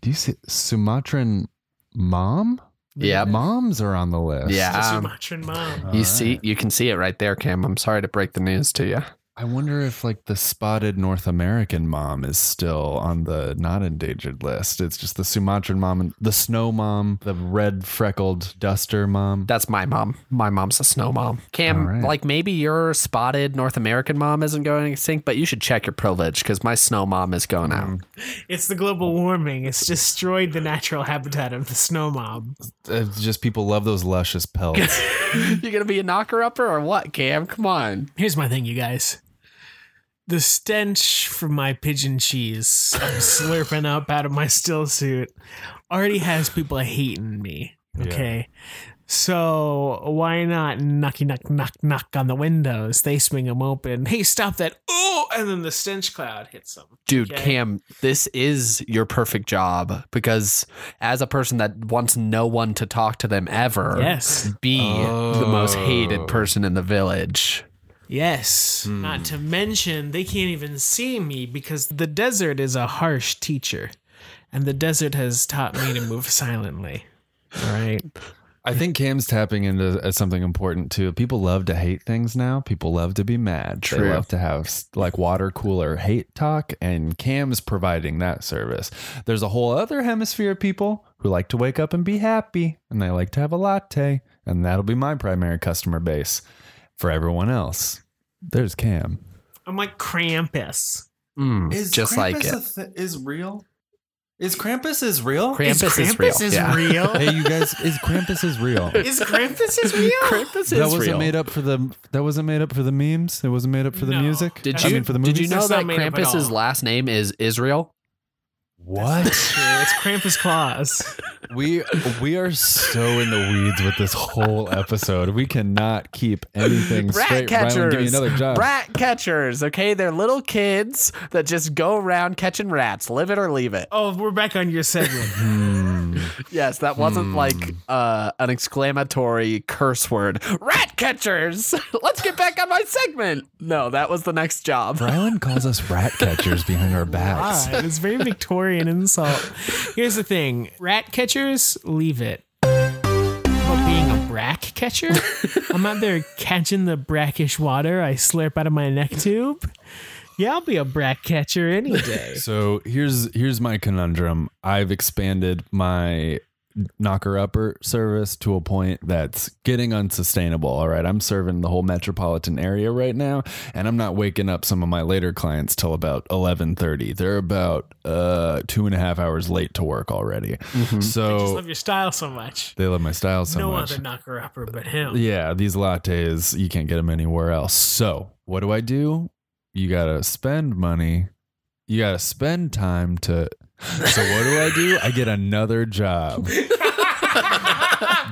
do you see Sumatran mom? Yeah. moms are on the list. Yeah. Just Um, Sumatran mom. You see, you can see it right there, Cam. I'm sorry to break the news to you. I wonder if like the spotted North American mom is still on the not endangered list. It's just the Sumatran mom, and the snow mom, the red freckled duster mom. That's my mom. My mom's a snow mom. Cam, All right. like maybe your spotted North American mom isn't going extinct, but you should check your privilege because my snow mom is going out. Mm. It's the global warming. It's destroyed the natural habitat of the snow mom. It's just people love those luscious pelts. [LAUGHS] You're gonna be a knocker upper or what, Cam? Come on. Here's my thing, you guys. The stench from my pigeon cheese I'm slurping up out of my still suit already has people hating me. Okay. So why not knocky knock knock knock on the windows? They swing them open. Hey, stop that! Oh, and then the stench cloud hits them. Dude, Okay. Cam, this is your perfect job because as a person that wants no one to talk to them ever, Yes. be the most hated oh. person in the village. Yes. Not to mention, they can't even see me because the desert is a harsh teacher, and the desert has taught me to move silently. All right. I think Cam's tapping into uh, something important too. People love to hate things now. People love to be mad. True. They True. love to have like water cooler hate talk, and Cam's providing that service. There's a whole other hemisphere of people who like to wake up and be happy, and they like to have a latte, and that'll be my primary customer base. For everyone else, there's Cam. I'm like Krampus. Mm, just like it. is real? Is Krampus is real? Is Krampus is real. Krampus is yeah. real? hey, you guys, is Krampus is real? [LAUGHS] Is Krampus is real? [LAUGHS] Krampus is that wasn't real. made up for the that wasn't made up for the memes. It wasn't made up for the No. music. Did I you mean for the did you know that made Krampus's last name is Israel? What? it's Krampus Claus. [LAUGHS] we we are so in the weeds with this whole episode. We cannot keep anything Rat straight. catchers. Ryland, give me another job. Rat catchers. Okay, they're little kids that just go around catching rats. Live it or leave it. Oh, we're back on your segment. [LAUGHS] Hmm. Yes, that wasn't like uh, an exclamatory curse word. Rat catchers. [LAUGHS] Let's get back on my segment. No, that was the next job. Ryland calls us rat catchers behind our backs. God, it's very Victorian insult. Here's the thing rat catchers, leave it. But being a brack catcher, I'm out there catching the brackish water I slurp out of my neck tube. Yeah, I'll be a brack catcher any day. [LAUGHS] So here's here's my conundrum. I've expanded my knocker upper service to a point that's getting unsustainable. All right. I'm serving the whole metropolitan area right now, and I'm not waking up some of my later clients till about eleven thirty. They're about uh two and a half hours late to work already. So I just love your style so much. they love my style so no much. No other knocker upper but him. Yeah, these lattes, you can't get them anywhere else. So, what do I do? You got to spend money. You got to spend time to. So, what do I do? I get another job.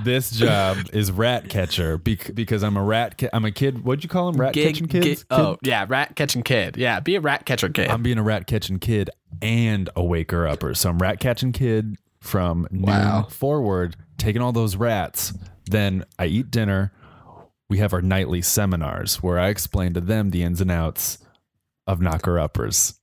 this job is rat catcher bec- because I'm a rat. Ca- I'm a kid. What'd you call him? Rat Gig- catching kids? gig- oh, yeah, rat catching kid. Yeah, be a rat catcher kid. I'm being a rat catching kid and a waker upper. So I'm rat catching kid from Wow. noon forward, taking all those rats. Then I eat dinner. We have our nightly seminars where I explain to them the ins and outs of knocker uppers.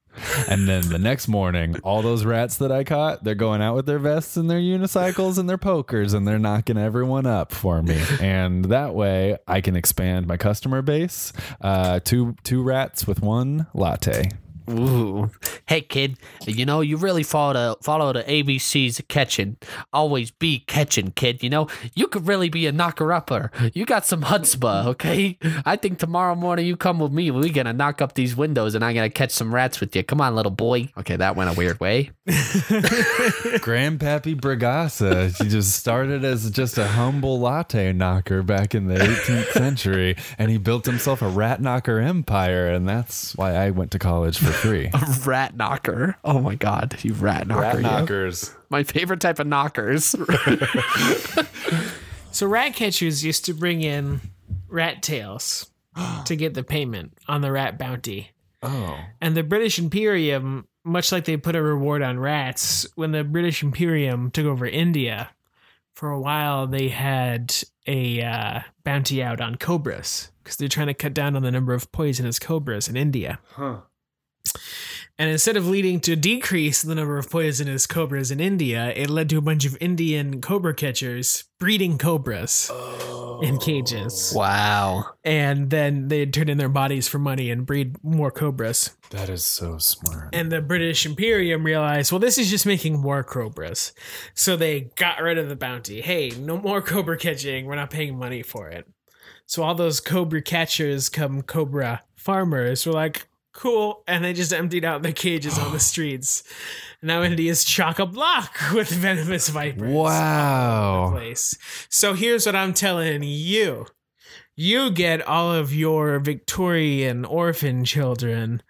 And then the next morning, all those rats that I caught, they're going out with their vests and their unicycles and their pokers and they're knocking everyone up for me. And that way I can expand my customer base. Uh, two two rats with one latte. Ooh. Hey kid, you know you really follow the follow the ABCs of catching. Always be catching, kid. You know you could really be a knocker upper. You got some chutzpah, okay? I think tomorrow morning you come with me. We're gonna knock up these windows and I'm gonna catch some rats with you. Come on, little boy. Okay, that went a weird way. [LAUGHS] Grandpappy Bragassa. He just started as just a humble latte knocker back in the 18th century, and he built himself a rat knocker empire, and that's why I went to college for free. [LAUGHS] rat knocker. Oh my god, you rat knocker. you. knockers. My favorite type of knockers. [LAUGHS] So rat catchers used to bring in rat tails [GASPS] to get the payment on the rat bounty. Oh. And the British Imperium, much like they put a reward on rats, when the British Imperium took over India, for a while they had a uh, bounty out on cobras because they're trying to cut down on the number of poisonous cobras in India. Huh. And instead of leading to a decrease in the number of poisonous cobras in India, it led to a bunch of Indian cobra catchers breeding cobras in oh. cages. Wow. And then they'd turn in their bodies for money and breed more cobras. That is so smart. And the British Imperium realized, well, this is just making more cobras. So they got rid of the bounty. Hey, no more cobra catching. We're not paying money for it. So all those cobra catchers come cobra farmers were like, cool. And they just emptied out the cages on the [GASPS] streets. Now India's chock a block [LAUGHS] with venomous vipers. Wow. Place. So here's what I'm telling you. You get all of your Victorian orphan children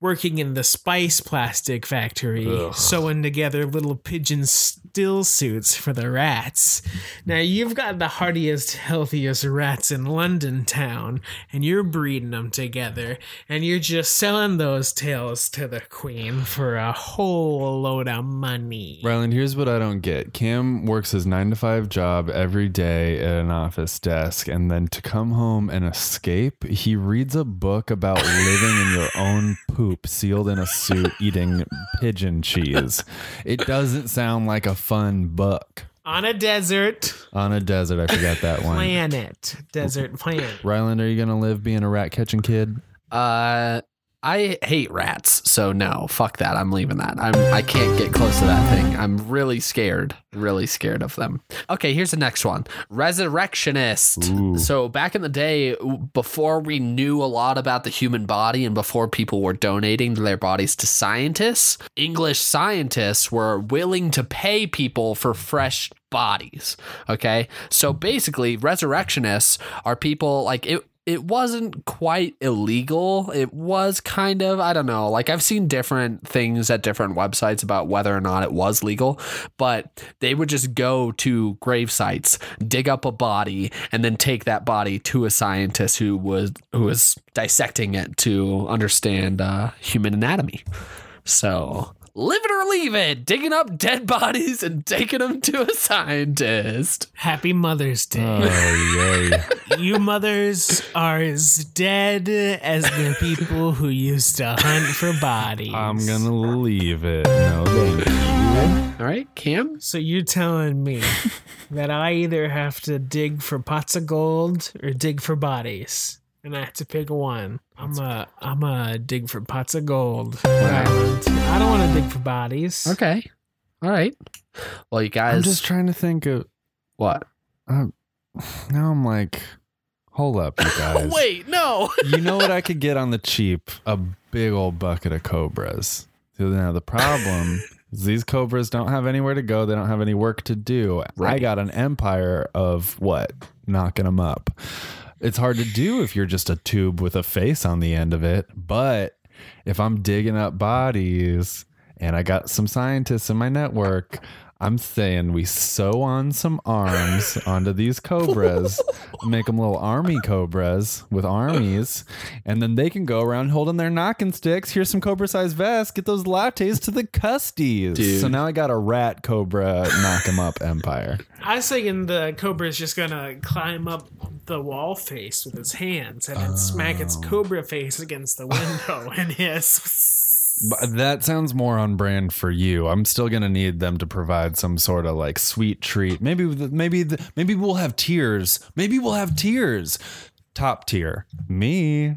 working in the spice plastic factory, sewing together little pigeon still suits for the rats. Now you've got the hardiest, healthiest rats in London town, and you're breeding them together, and you're just selling those tails to the queen for a whole load of money. Ryland, here's what I don't get. Cam works his nine to five job every day at an office desk, and then to come home and escape, he reads a book about living in your own [LAUGHS] poop sealed in a suit eating pigeon cheese. It doesn't sound like a fun book. On a desert On a desert, I forgot that one. planet, desert planet. Ryland, are you gonna live being a rat catching kid? Uh, I hate rats, so no, fuck that. I'm leaving that. I'm I can't get close to that thing. I'm really scared, really scared of them. Okay, here's the next one. Resurrectionist. Ooh. So back in the day, before we knew a lot about the human body and before people were donating their bodies to scientists, English scientists were willing to pay people for fresh bodies. Okay, so basically, resurrectionists are people like it it wasn't quite illegal. It was kind of, I don't know. Like I've seen different things at different websites about whether or not it was legal, but they would just go to grave sites, dig up a body, and then take that body to a scientist who was who was dissecting it to understand uh, human anatomy. So live it or leave it, digging up dead bodies and taking them to a scientist. Happy Mother's Day. Oh yay! [LAUGHS] you mothers are as dead as the people who used to hunt for bodies. I'm gonna leave it. No, thank you. All right, Cam. So you're telling me that I either have to dig for pots of gold or dig for bodies, and I have to pick one. I'm a I'm a dig for pots of gold. Ryland. I don't want to dig for bodies. Okay. All right. Well, you guys. I'm just trying to think of. what? Um, now I'm like, hold up, you [LAUGHS] guys. Wait, no. you know what I could get on the cheap? A big old bucket of cobras. So now the problem is these cobras don't have anywhere to go. They don't have any work to do. Right. I got an empire of what? Knocking them up. It's hard to do if you're just a tube with a face on the end of it. But if I'm digging up bodies and I got some scientists in my network, I'm saying we sew on some arms onto these cobras, [LAUGHS] make them little army cobras with armies, and then they can go around holding their knocking sticks. Here's some cobra sized vests. Get those lattes to the custies. Dude. So now I got a rat cobra Knock knock 'em up empire. I was thinking the cobra is just gonna climb up the wall face with its hands and then smack its oh. cobra face against the window [LAUGHS] and hiss. But that sounds more on brand for you. I'm still gonna need them to provide some sort of like sweet treat. Maybe maybe maybe we'll have tears. Maybe we'll have tears. Top tier, me.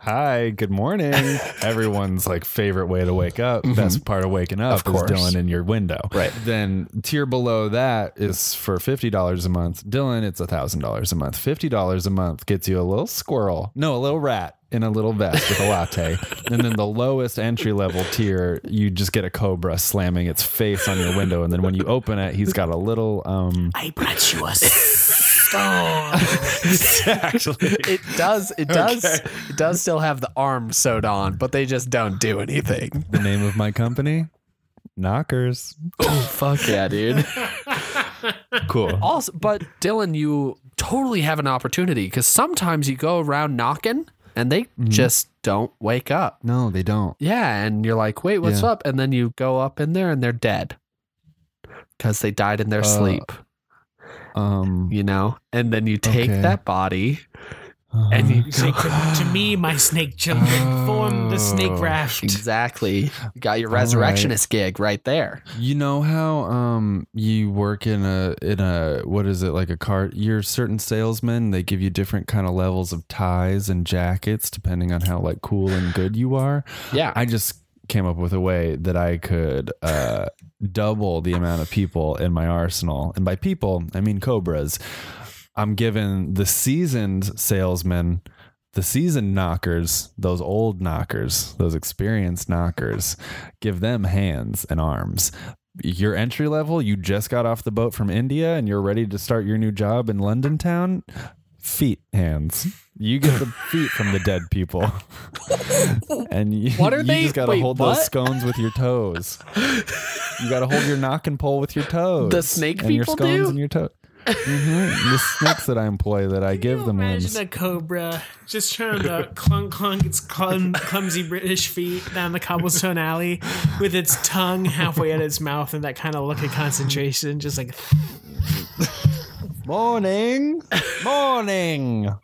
Hi, good morning. [LAUGHS] Everyone's like favorite way to wake up. Best part of waking up Mm-hmm. Of is. Dylan in your window. Right. Then tier below that is for fifty dollars a month. Dylan, it's a thousand dollars a month. Fifty dollars a month gets you a little squirrel, no, a little rat in a little vest with a latte. and then the lowest entry level tier, you just get a cobra slamming its face on your window, and then when you open it, he's got a little um. I brought you a [LAUGHS] Actually, It does. It does. It does still have the arm sewed on, but they just don't do anything. the name of my company, Knockers. Oh fuck yeah, dude. Cool. Also, but Dylan, you totally have an opportunity because sometimes you go around knocking and they just don't wake up. No, they don't. Yeah, and you're like, wait, what's Yeah. up? And then you go up in there and they're dead because they died in their Uh, sleep. Um. You know, and then you take okay. that body and you Say, to, to me, my snake children, form the snake Oh. raft. exactly you got your All right. resurrectionist gig right there. You know how um you work in a in a what is it like a car you're certain salesmen they give you different kind of levels of ties and jackets depending on how like cool and good you are. Yeah. I just came up with a way that I could uh double the amount of people in my arsenal. And by people, I mean cobras. I'm giving the seasoned salesmen the seasoned knockers, those old knockers, those experienced knockers, give them hands and arms. Your entry level, you just got off the boat from India and you're ready to start your new job in London town. Feet, hands. You get the [LAUGHS] feet from the dead people, and you, What are you they- just gotta wait, hold what? those scones with your toes. You gotta hold your knock and pole with your toes. The snake and your people scones do? and your toes. Hmm The snakes that I employ, that I give them Imagine ones. a cobra just trying to clunk clunk its clum, clumsy British feet down the cobblestone alley with its tongue halfway at its mouth and that kind of look of concentration, just like Morning, morning.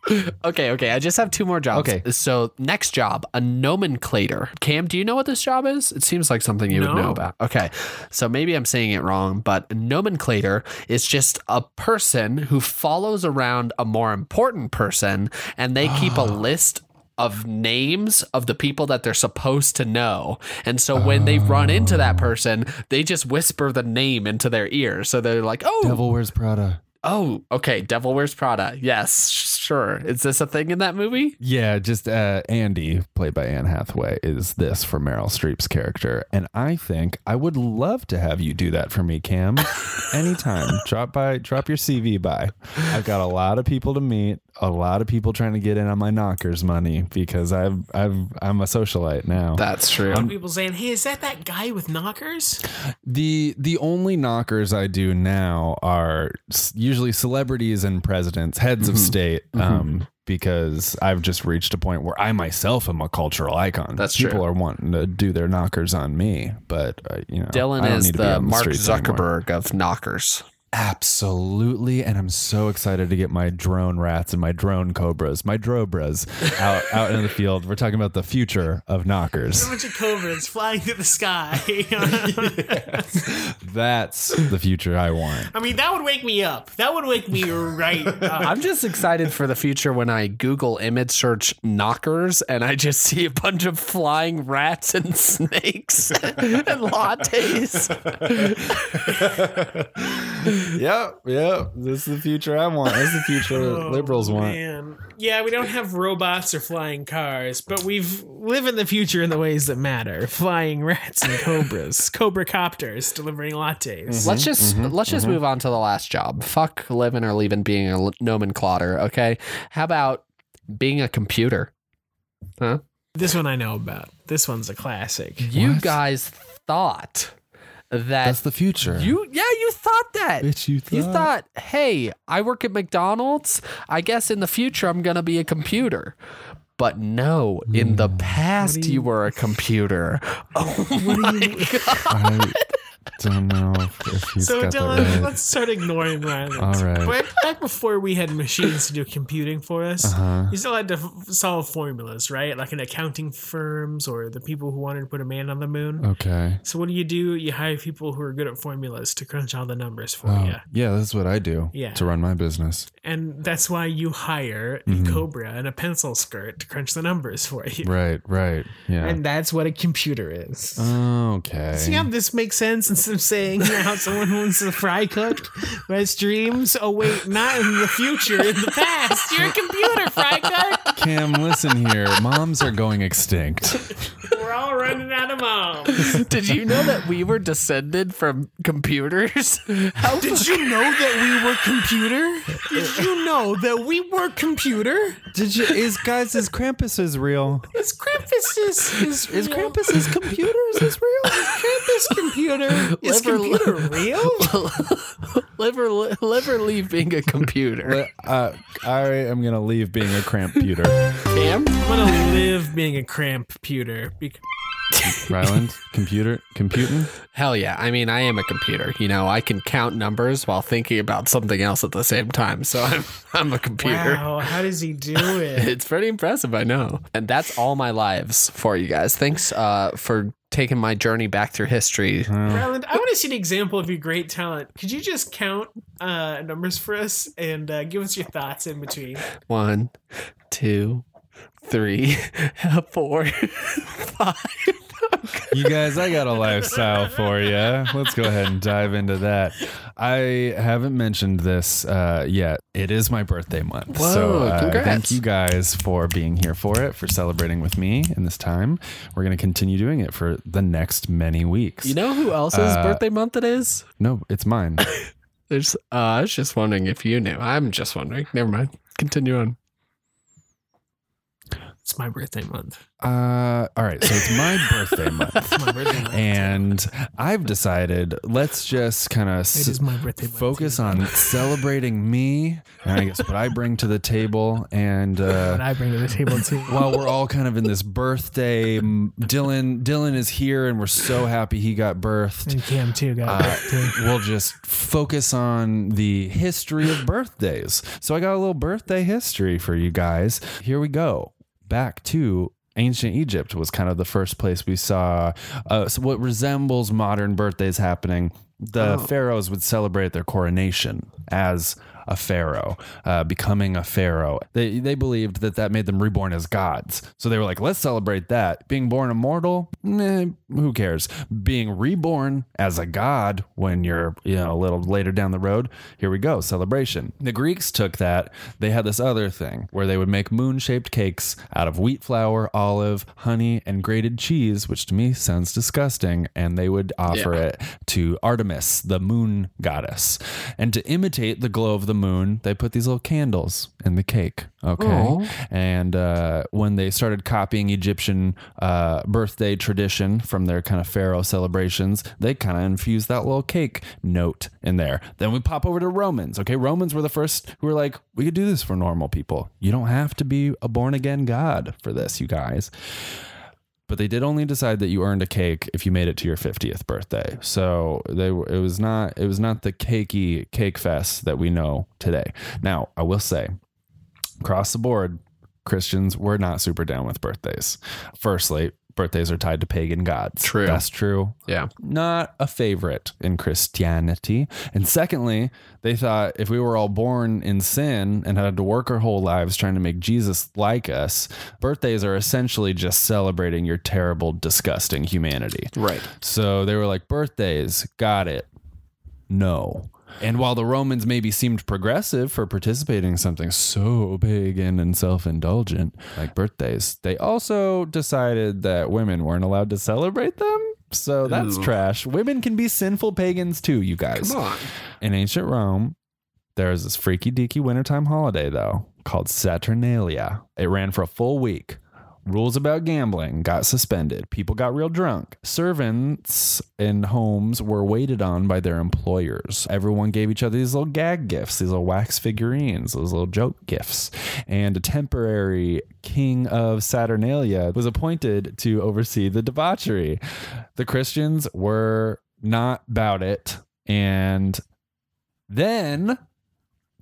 Okay, okay. I just have two more jobs. Okay. So next job, a nomenclator. Cam, do you know what this job is? It seems like something you would know about. Okay. So maybe I'm saying it wrong, but a nomenclator is just a person who follows around a more important person and they keep a ah. list of names of the people that they're supposed to know. And so when they run into that ah. person, they just whisper the name into their ear. So they're like, "Oh, Devil wears Prada. Oh, okay, Devil Wears Prada." Yes, sure. Is this a thing in that movie? Yeah, just uh, Andy, played by Anne Hathaway, is this for Meryl Streep's character. And I think I would love to have you do that for me, Cam. [LAUGHS] Anytime. drop by, drop your CV by. I've got a lot of people to meet, a lot of people trying to get in on my knockers money because I've I've I'm a socialite now. That's true. people saying, "Hey, is that that guy with knockers?" The the only knockers I do now are usually celebrities and presidents, heads of state, um, because I've just reached a point where I myself am a cultural icon. That's people true. are wanting to do their knockers on me, but uh, you know, I Dylan don't is need to be the Mark streets anymore. Zuckerberg of knockers. Absolutely, and I'm so excited to get my drone rats and my drone cobras, my drobras out [LAUGHS] out in the field. We're talking about the future of knockers. A bunch of cobras flying through the sky. [LAUGHS] That's the future I want. I mean, that would wake me up. That would wake me right [LAUGHS] up. I'm just excited for the future when I Google image search knockers and I just see a bunch of flying rats and snakes and lattes. Yep, yep. This is the future I want. This is the future [LAUGHS] Oh, liberals want. Man. Yeah, we don't have robots or flying cars, but we've live in the future in the ways that matter. Flying rats and cobras, [LAUGHS] cobra copters delivering lattes. Mm-hmm, let's just mm-hmm, let's just mm-hmm. move on to the last job. Fuck living or leaving being a nomenclator, okay? How about being a computer? Huh? This one I know about. This one's a classic. You What? guys thought that That's the future. You yeah, you thought that. Bitch, you You thought. thought, hey, I work at McDonald's. I guess in the future I'm gonna be a computer. But no, in the hmm. past you, were a computer. [LAUGHS] Oh my god. I don't know if, if he's So got Dylan, that right. let's start ignoring Ryland. All right. Back, back before we had machines to do computing for us, Uh-huh. you still had to f- solve formulas, right? Like in accounting firms or the people who wanted to put a man on the moon. Okay. So what do you do? You hire people who are good at formulas to crunch all the numbers for Oh, you. yeah, that's what I do Yeah. to run my business. And that's why you hire Mm-hmm. a cobra and a pencil skirt to crunch the numbers for you. Right, right. Yeah. And that's what a computer is. okay. See how this makes sense instead of saying how someone wants a fry cook who has dreams? Oh wait, not in the future, in the past. You're a computer fry cook. Cam, listen here. Moms are going extinct. [LAUGHS] We're all running out of moms. [LAUGHS] Did you know that we were descended from computers? [LAUGHS] How Did you know that we were computer? Did you know that we were computer? Did you? Is guys? Is Krampus is real? Is Krampus is is, Is real? Krampus is computers is real? Krampus computer? [LAUGHS] Is Liver- computer real? live or li- live or leave being a computer? Uh, I am gonna leave being a cramputer. Cam? I'm gonna live being a cramp pewter. Bec- Ryland, computer, computing. Hell yeah. I mean, I am a computer. You know, I can count numbers while thinking about something else at the same time. So I'm [LAUGHS] I'm a computer. Wow, how does he do [LAUGHS] it? It's pretty impressive, I know. And that's all my lives for you guys. Thanks uh, for taking my journey back through history. Ryland, I want to see an example of your great talent. Could you just count uh, numbers for us and uh, give us your thoughts in between? One, two, three, [LAUGHS] four, five. You guys, I got a lifestyle for you. Let's go ahead and dive into that. I haven't mentioned this uh, yet. It is my birthday month. so uh, congrats. thank you guys for being here for it, for celebrating with me in this time. We're going to continue doing it for the next many weeks. You know who else's Uh, birthday month it is? no, it's mine. [LAUGHS] There's. Uh, I was just wondering if you knew. I'm just wondering. Never mind. Continue on. It's my birthday month. Uh, all right, so it's my [LAUGHS] birthday month. It's my birthday month. And I've decided let's just kind of my birthday month. focus on [LAUGHS] celebrating me and I guess what I bring to the table. And what uh, I bring to the table too. while we're all kind of in this birthday, Dylan Dylan is here, and we're so happy he got birthed. and Cam too, got Uh, too. we'll just focus on the history of birthdays. So I got a little birthday history for you guys. Here we go. Back to ancient Egypt was kind of the first place we saw uh, so what resembles modern birthdays happening. The pharaohs would celebrate their coronation as a pharaoh, uh, becoming a pharaoh. They they believed that that made them reborn as gods. So they were like, let's celebrate that. Being born immortal, nah, who cares? Being reborn as a god when you're you know a little later down the road, here we go, celebration. The Greeks took that. They had this other thing where they would make moon shaped cakes out of wheat flour, olive, honey, and grated cheese, which to me sounds disgusting. And they would offer it to Artemis, the moon goddess. And to imitate the glow of the moon, they put these little candles in the cake. Okay. Aw. And uh, when they started copying Egyptian uh, birthday tradition from their kind of pharaoh celebrations, they kind of infused that little cake note in there. Then we pop over to Romans. Okay. Romans were the first who were like, we could do this for normal people. You don't have to be a born again God for this, you guys but they did only decide that you earned a cake if you made it to your 50th birthday. So they it was not it was not the cakey cake fest that we know today. Now, I will say across the board Christians were not super down with birthdays. Firstly, birthdays are tied to pagan gods. True. That's true. Yeah. Not a favorite in Christianity. And secondly, they thought if we were all born in sin and had to work our whole lives trying to make Jesus like us, birthdays are essentially just celebrating your terrible, disgusting humanity. Right. So they were like, birthdays, got it. No. And while the Romans maybe seemed progressive for participating in something so pagan and self indulgent like birthdays, they also decided that women weren't allowed to celebrate them. So that's Ooh. trash. Women can be sinful pagans too, you guys. Come on. In ancient Rome, there's this freaky deaky wintertime holiday, though, called Saturnalia. It ran for a full week. Rules about gambling got suspended. People got real drunk. Servants in homes were waited on by their employers. Everyone gave each other these little gag gifts, these little wax figurines, those little joke gifts. And a temporary king of Saturnalia was appointed to oversee the debauchery. The Christians were not about it. And then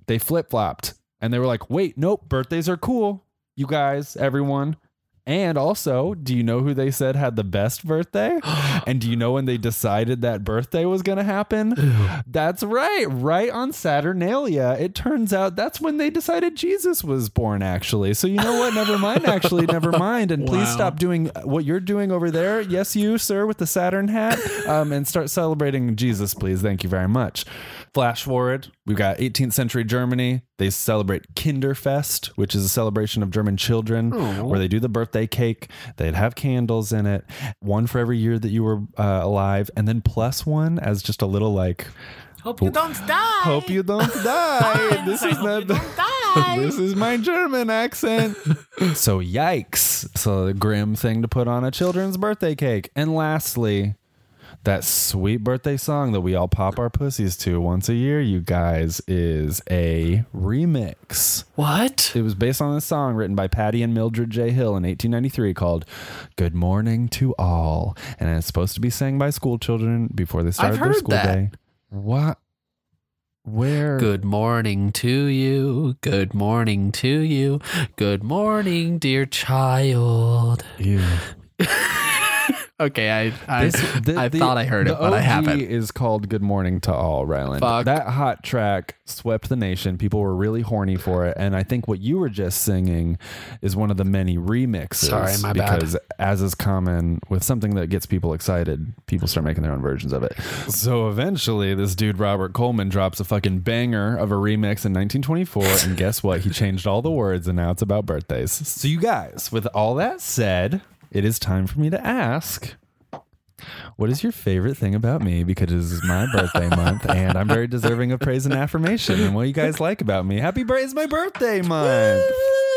they flip flopped and they were like, wait, nope, birthdays are cool. You guys, everyone. And also, do you know who they said had the best birthday? [GASPS] and do you know when they decided that birthday was going to happen? That's right, right on Saturnalia. It turns out that's when they decided Jesus was born, actually. So, you know what? Never mind, actually, never [LAUGHS] mind. And please stop doing what you're doing over there. Yes, you, sir, with the Saturn hat, um, and start celebrating Jesus, please. Thank you very much. Flash forward, we've got 18th century Germany. They celebrate Kinderfest, which is a celebration of German children where they do the birthday cake. They'd have candles in it, one for every year that you were uh, alive, and then plus one as just a little like, Hope you don't die. hope you don't die. [LAUGHS] this I is not you the. don't die. [LAUGHS] This is my German accent. [LAUGHS] so, yikes. So, the grim thing to put on a children's birthday cake. And lastly, That sweet birthday song that we all pop our pussies to once a year, you guys, is a remix. What? It was based on a song written by Patty and Mildred J. Hill in 1893 called Good Morning to All. And it's supposed to be sang by school children before they started their heard school that. day. What? Where? Good morning to you. Good morning to you. Good morning, dear child. Ew. [LAUGHS] Okay, I I, This- the- I the- thought I heard it, but I haven't. is called Good Morning to All, Ryland. Fuck. That hot track swept the nation. People were really horny for it. And I think what you were just singing is one of the many remixes. Sorry, my bad. Because as is common with something that gets people excited, people start making their own versions of it. So eventually, this dude, Robert Coleman, drops a fucking banger of a remix in 1924. And guess what? He changed all the words and now it's about birthdays. So, you guys, with all that said, it is time for me to ask. What is your favorite thing about me? Because it is my birthday month and I'm very deserving of praise and affirmation. And what you guys like about me? Happy birthday! It's my birthday month.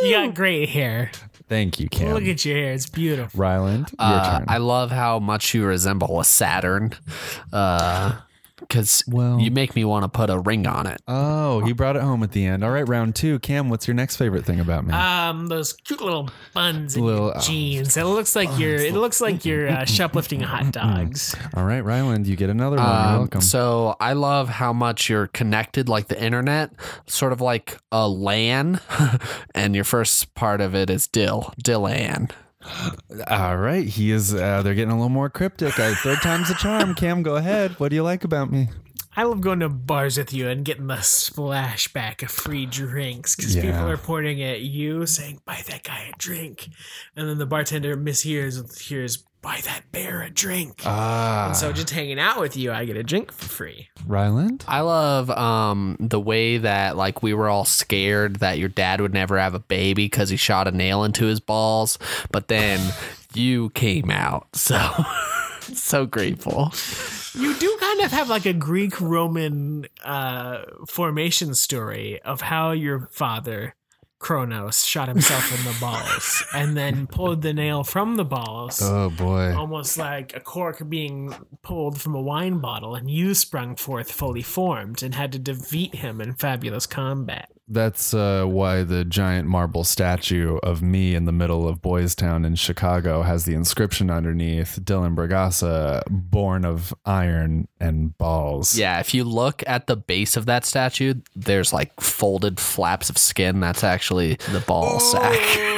You got great hair. Thank you, Cam. Look at your hair. It's beautiful. Ryland, your Uh, turn. I love how much you resemble a Saturn. Uh because Well- you make me want to put a ring on it. oh, he brought it home at the end. All right, round two. Cam, what's your next favorite thing about me? Um, those cute little buns in Little- your jeans. It looks like you're. It looks like you're uh, shoplifting hot [LAUGHS] dogs. All right, Ryland, you get another one. You're Um, welcome. So I love how much you're connected, like the internet, sort of like a LAN, [LAUGHS] and your first part of it is Dill, Dillan. All right, he is. Uh, they're getting a little more cryptic. Uh, third time's a charm. Cam, go ahead. What do you like about me? I love going to bars with you and getting the splashback of free drinks because Yeah. people are pointing at you saying, "Buy that guy a drink," and then the bartender mishears hears, "Buy that bear a drink." Ah, and so just hanging out with you, I get a drink for free. Ryland. I love um, the way that like we were all scared that your dad would never have a baby because he shot a nail into his balls, but then [LAUGHS] you came out, so [LAUGHS] so grateful. You do kind of have like a Greek Roman uh, formation story of how your father, Kronos, shot himself in the [LAUGHS] balls and then pulled the nail from the balls. Oh boy. Almost like a cork being pulled from a wine bottle, and you sprung forth fully formed and had to defeat him in fabulous combat. That's uh, why the giant marble statue of me in the middle of Boys Town in Chicago has the inscription underneath Dylan Bragasa, born of iron and balls. Yeah, if you look at the base of that statue, there's like folded flaps of skin. That's actually the ball sack. [LAUGHS]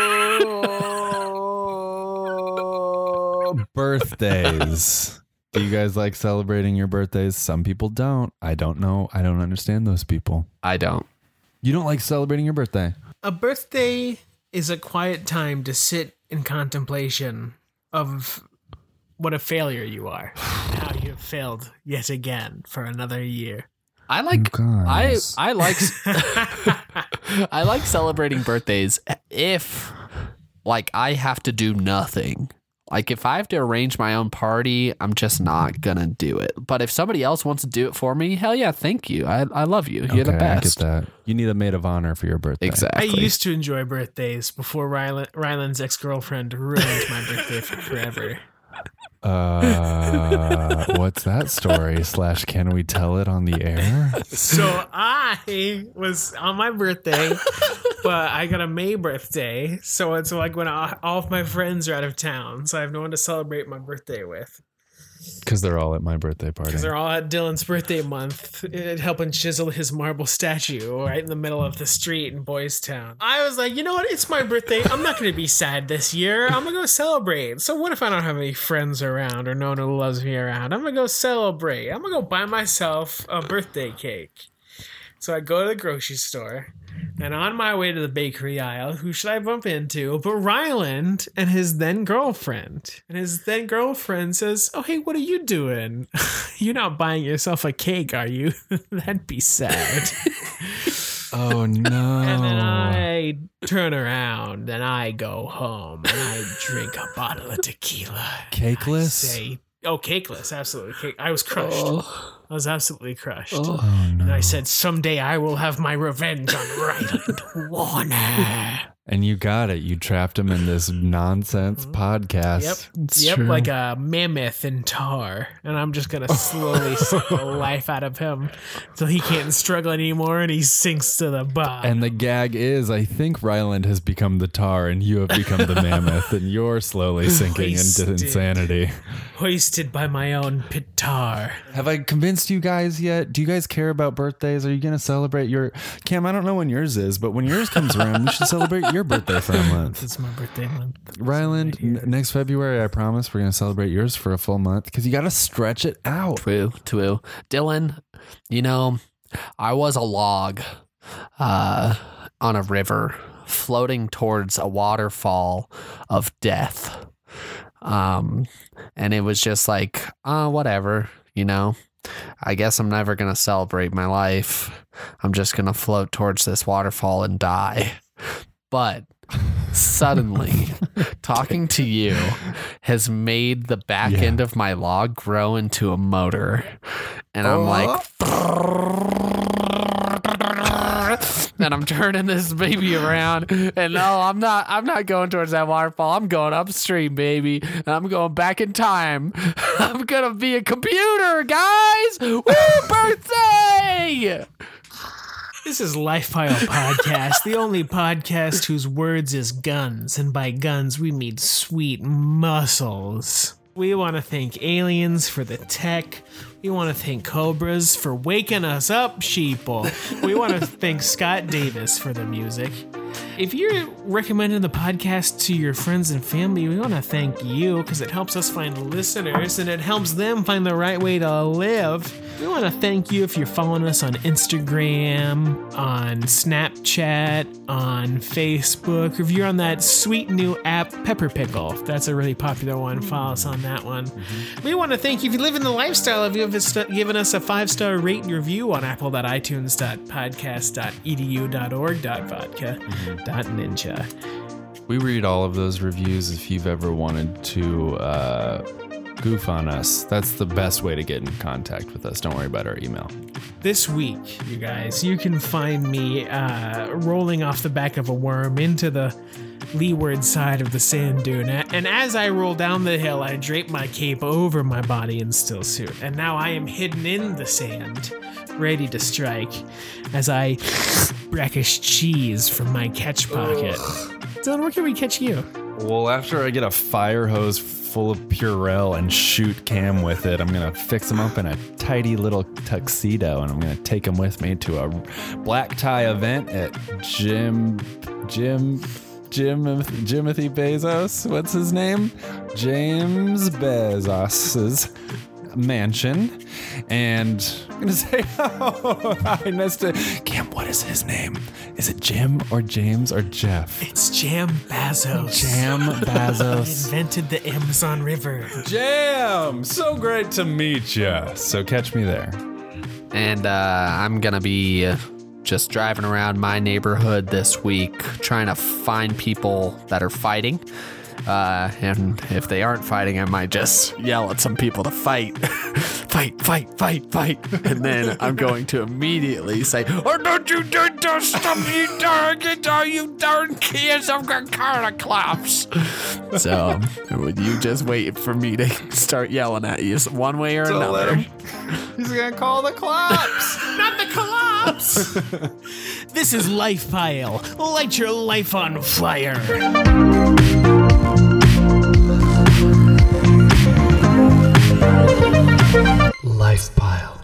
Birthdays. Do you guys like celebrating your birthdays? Some people don't. I don't know. I don't understand those people. I don't. You don't like celebrating your birthday? A birthday is a quiet time to sit in contemplation of what a failure you are, how you have failed yet again for another year. I like I. I like [LAUGHS] [LAUGHS] I like celebrating birthdays if like I have to do nothing. Like if I have to arrange my own party, I'm just not gonna do it. But if somebody else wants to do it for me, hell yeah, thank you. I, I love you. You're the Okay, I get best. that. You need a maid of honor for your birthday. Exactly. I used to enjoy birthdays before Rylan, Ryland's ex girlfriend ruined my birthday for forever. Uh, what's that story? Slash, can we tell it on the air? So I was on my birthday, but I got a May birthday. So it's like when all all of my friends are out of town, so I have no one to celebrate my birthday with. Because they're all at my birthday party. Because they're all at Dylan's birthday month, eh, helping chisel his marble statue right in the middle of the street in Boys Town. I was like, you know what? It's my birthday. I'm not going to be sad this year. I'm going to go celebrate. So, what if I don't have any friends around or no one who loves me around? I'm going to go celebrate. I'm going to go buy myself a birthday cake. So, I go to the grocery store. And on my way to the bakery aisle, who should I bump into but Ryland and his then girlfriend? And his then girlfriend says, Oh, hey, what are you doing? [LAUGHS] You're not buying yourself a cake, are you? [LAUGHS] That'd be sad. [LAUGHS] oh no! And then I turn around and I go home and I drink a bottle of tequila. Cakeless. Say, Oh, cakeless, absolutely. Cake. I was crushed. Oh. I was absolutely crushed. Oh. Oh, and I said, someday I will have my revenge on Ryland Warner. And you got it. You trapped him in this [SIGHS] nonsense mm-hmm. podcast. Yep. yep. true. Like a mammoth in tar. And I'm just going to slowly suck the [LAUGHS] life out of him until he can't struggle anymore and he sinks to the bottom. And the gag is, I think Ryland has become the tar and you have become the mammoth, and you're slowly [LAUGHS] sinking into insanity. hoisted by my own pitar. Have I convinced you guys yet? Do you guys care about birthdays? Are you going to celebrate your. Cam, I don't know when yours is, but when yours comes around, we should celebrate [LAUGHS] your birthday for a [LAUGHS] month. It's my birthday month. Ryland, n- next February, I promise we're going to celebrate yours for a full month because you got to stretch it out. True, true. Dylan, you know, I was a log uh, on a river floating towards a waterfall of death. Um, and it was just like, uh, whatever, you know. I guess I'm never going to celebrate my life. I'm just going to float towards this waterfall and die. But suddenly, [LAUGHS] talking to you has made the back Yeah. end of my log grow into a motor. And I'm oh. like, [LAUGHS] and I'm turning this baby around. And no, I'm not. I'm not going towards that waterfall. I'm going upstream, baby. And I'm going back in time. [LAUGHS] I'm gonna be a computer, guys. Woo, birthday! This is Lifepile Podcast, the only podcast whose words is guns, and by guns we mean sweet muscles. We want to thank aliens for the tech. We want to thank Cobras for waking us up, sheeple. We want to thank Scott Davis for the music. If you're recommending the podcast to your friends and family, we want to thank you because it helps us find listeners and it helps them find the right way to live. We want to thank you if you're following us on Instagram, on Snapchat, on Facebook, or if you're on that sweet new app Pepper Pickle. That's a really popular one. Follow us on that one. Mm-hmm. We want to thank you if you live in the lifestyle of you have given us a five star rate and review on apple.itunes.podcast.edu.org.vodka.ninja. We read all of those reviews if you've ever wanted to uh, goof on us. That's the best way to get in contact with us. Don't worry about our email. This week, you guys, you can find me uh, rolling off the back of a worm into the leeward side of the sand dune. And as I roll down the hill, I drape my cape over my body in still suit. And now I am hidden in the sand, ready to strike as I brackish cheese from my catch pocket. Dylan, where can we catch you? Well, after I get a fire hose full of Purell and shoot Cam with it, I'm gonna fix him up in a tidy little tuxedo, and I'm gonna take him with me to a black tie event at Jim, Jim, Jim, Jimothy Bezos. What's his name? James Bezos's mansion, and I'm gonna [LAUGHS] say, oh, I missed it. Cam. What is his name? Is it Jim or James or Jeff? It's Jam Bazos. Jam [LAUGHS] Bezos. Invented the Amazon River. Jam! So great to meet ya. So catch me there. and uh, I'm gonna be uh, just driving around my neighborhood this week, trying to find people that are fighting. Uh, and if they aren't fighting, I might just yell at some people to fight, [LAUGHS] fight, fight, fight, fight, and then I'm going to immediately say, "Oh, don't you dare to stop you darn it, you darn kids! I've got car claps." So, would you just wait for me to start yelling at you one way or another? He's gonna call the cops. [LAUGHS] Not the collapse! [LAUGHS] this is Life Pile. Light your life on fire. Life pile.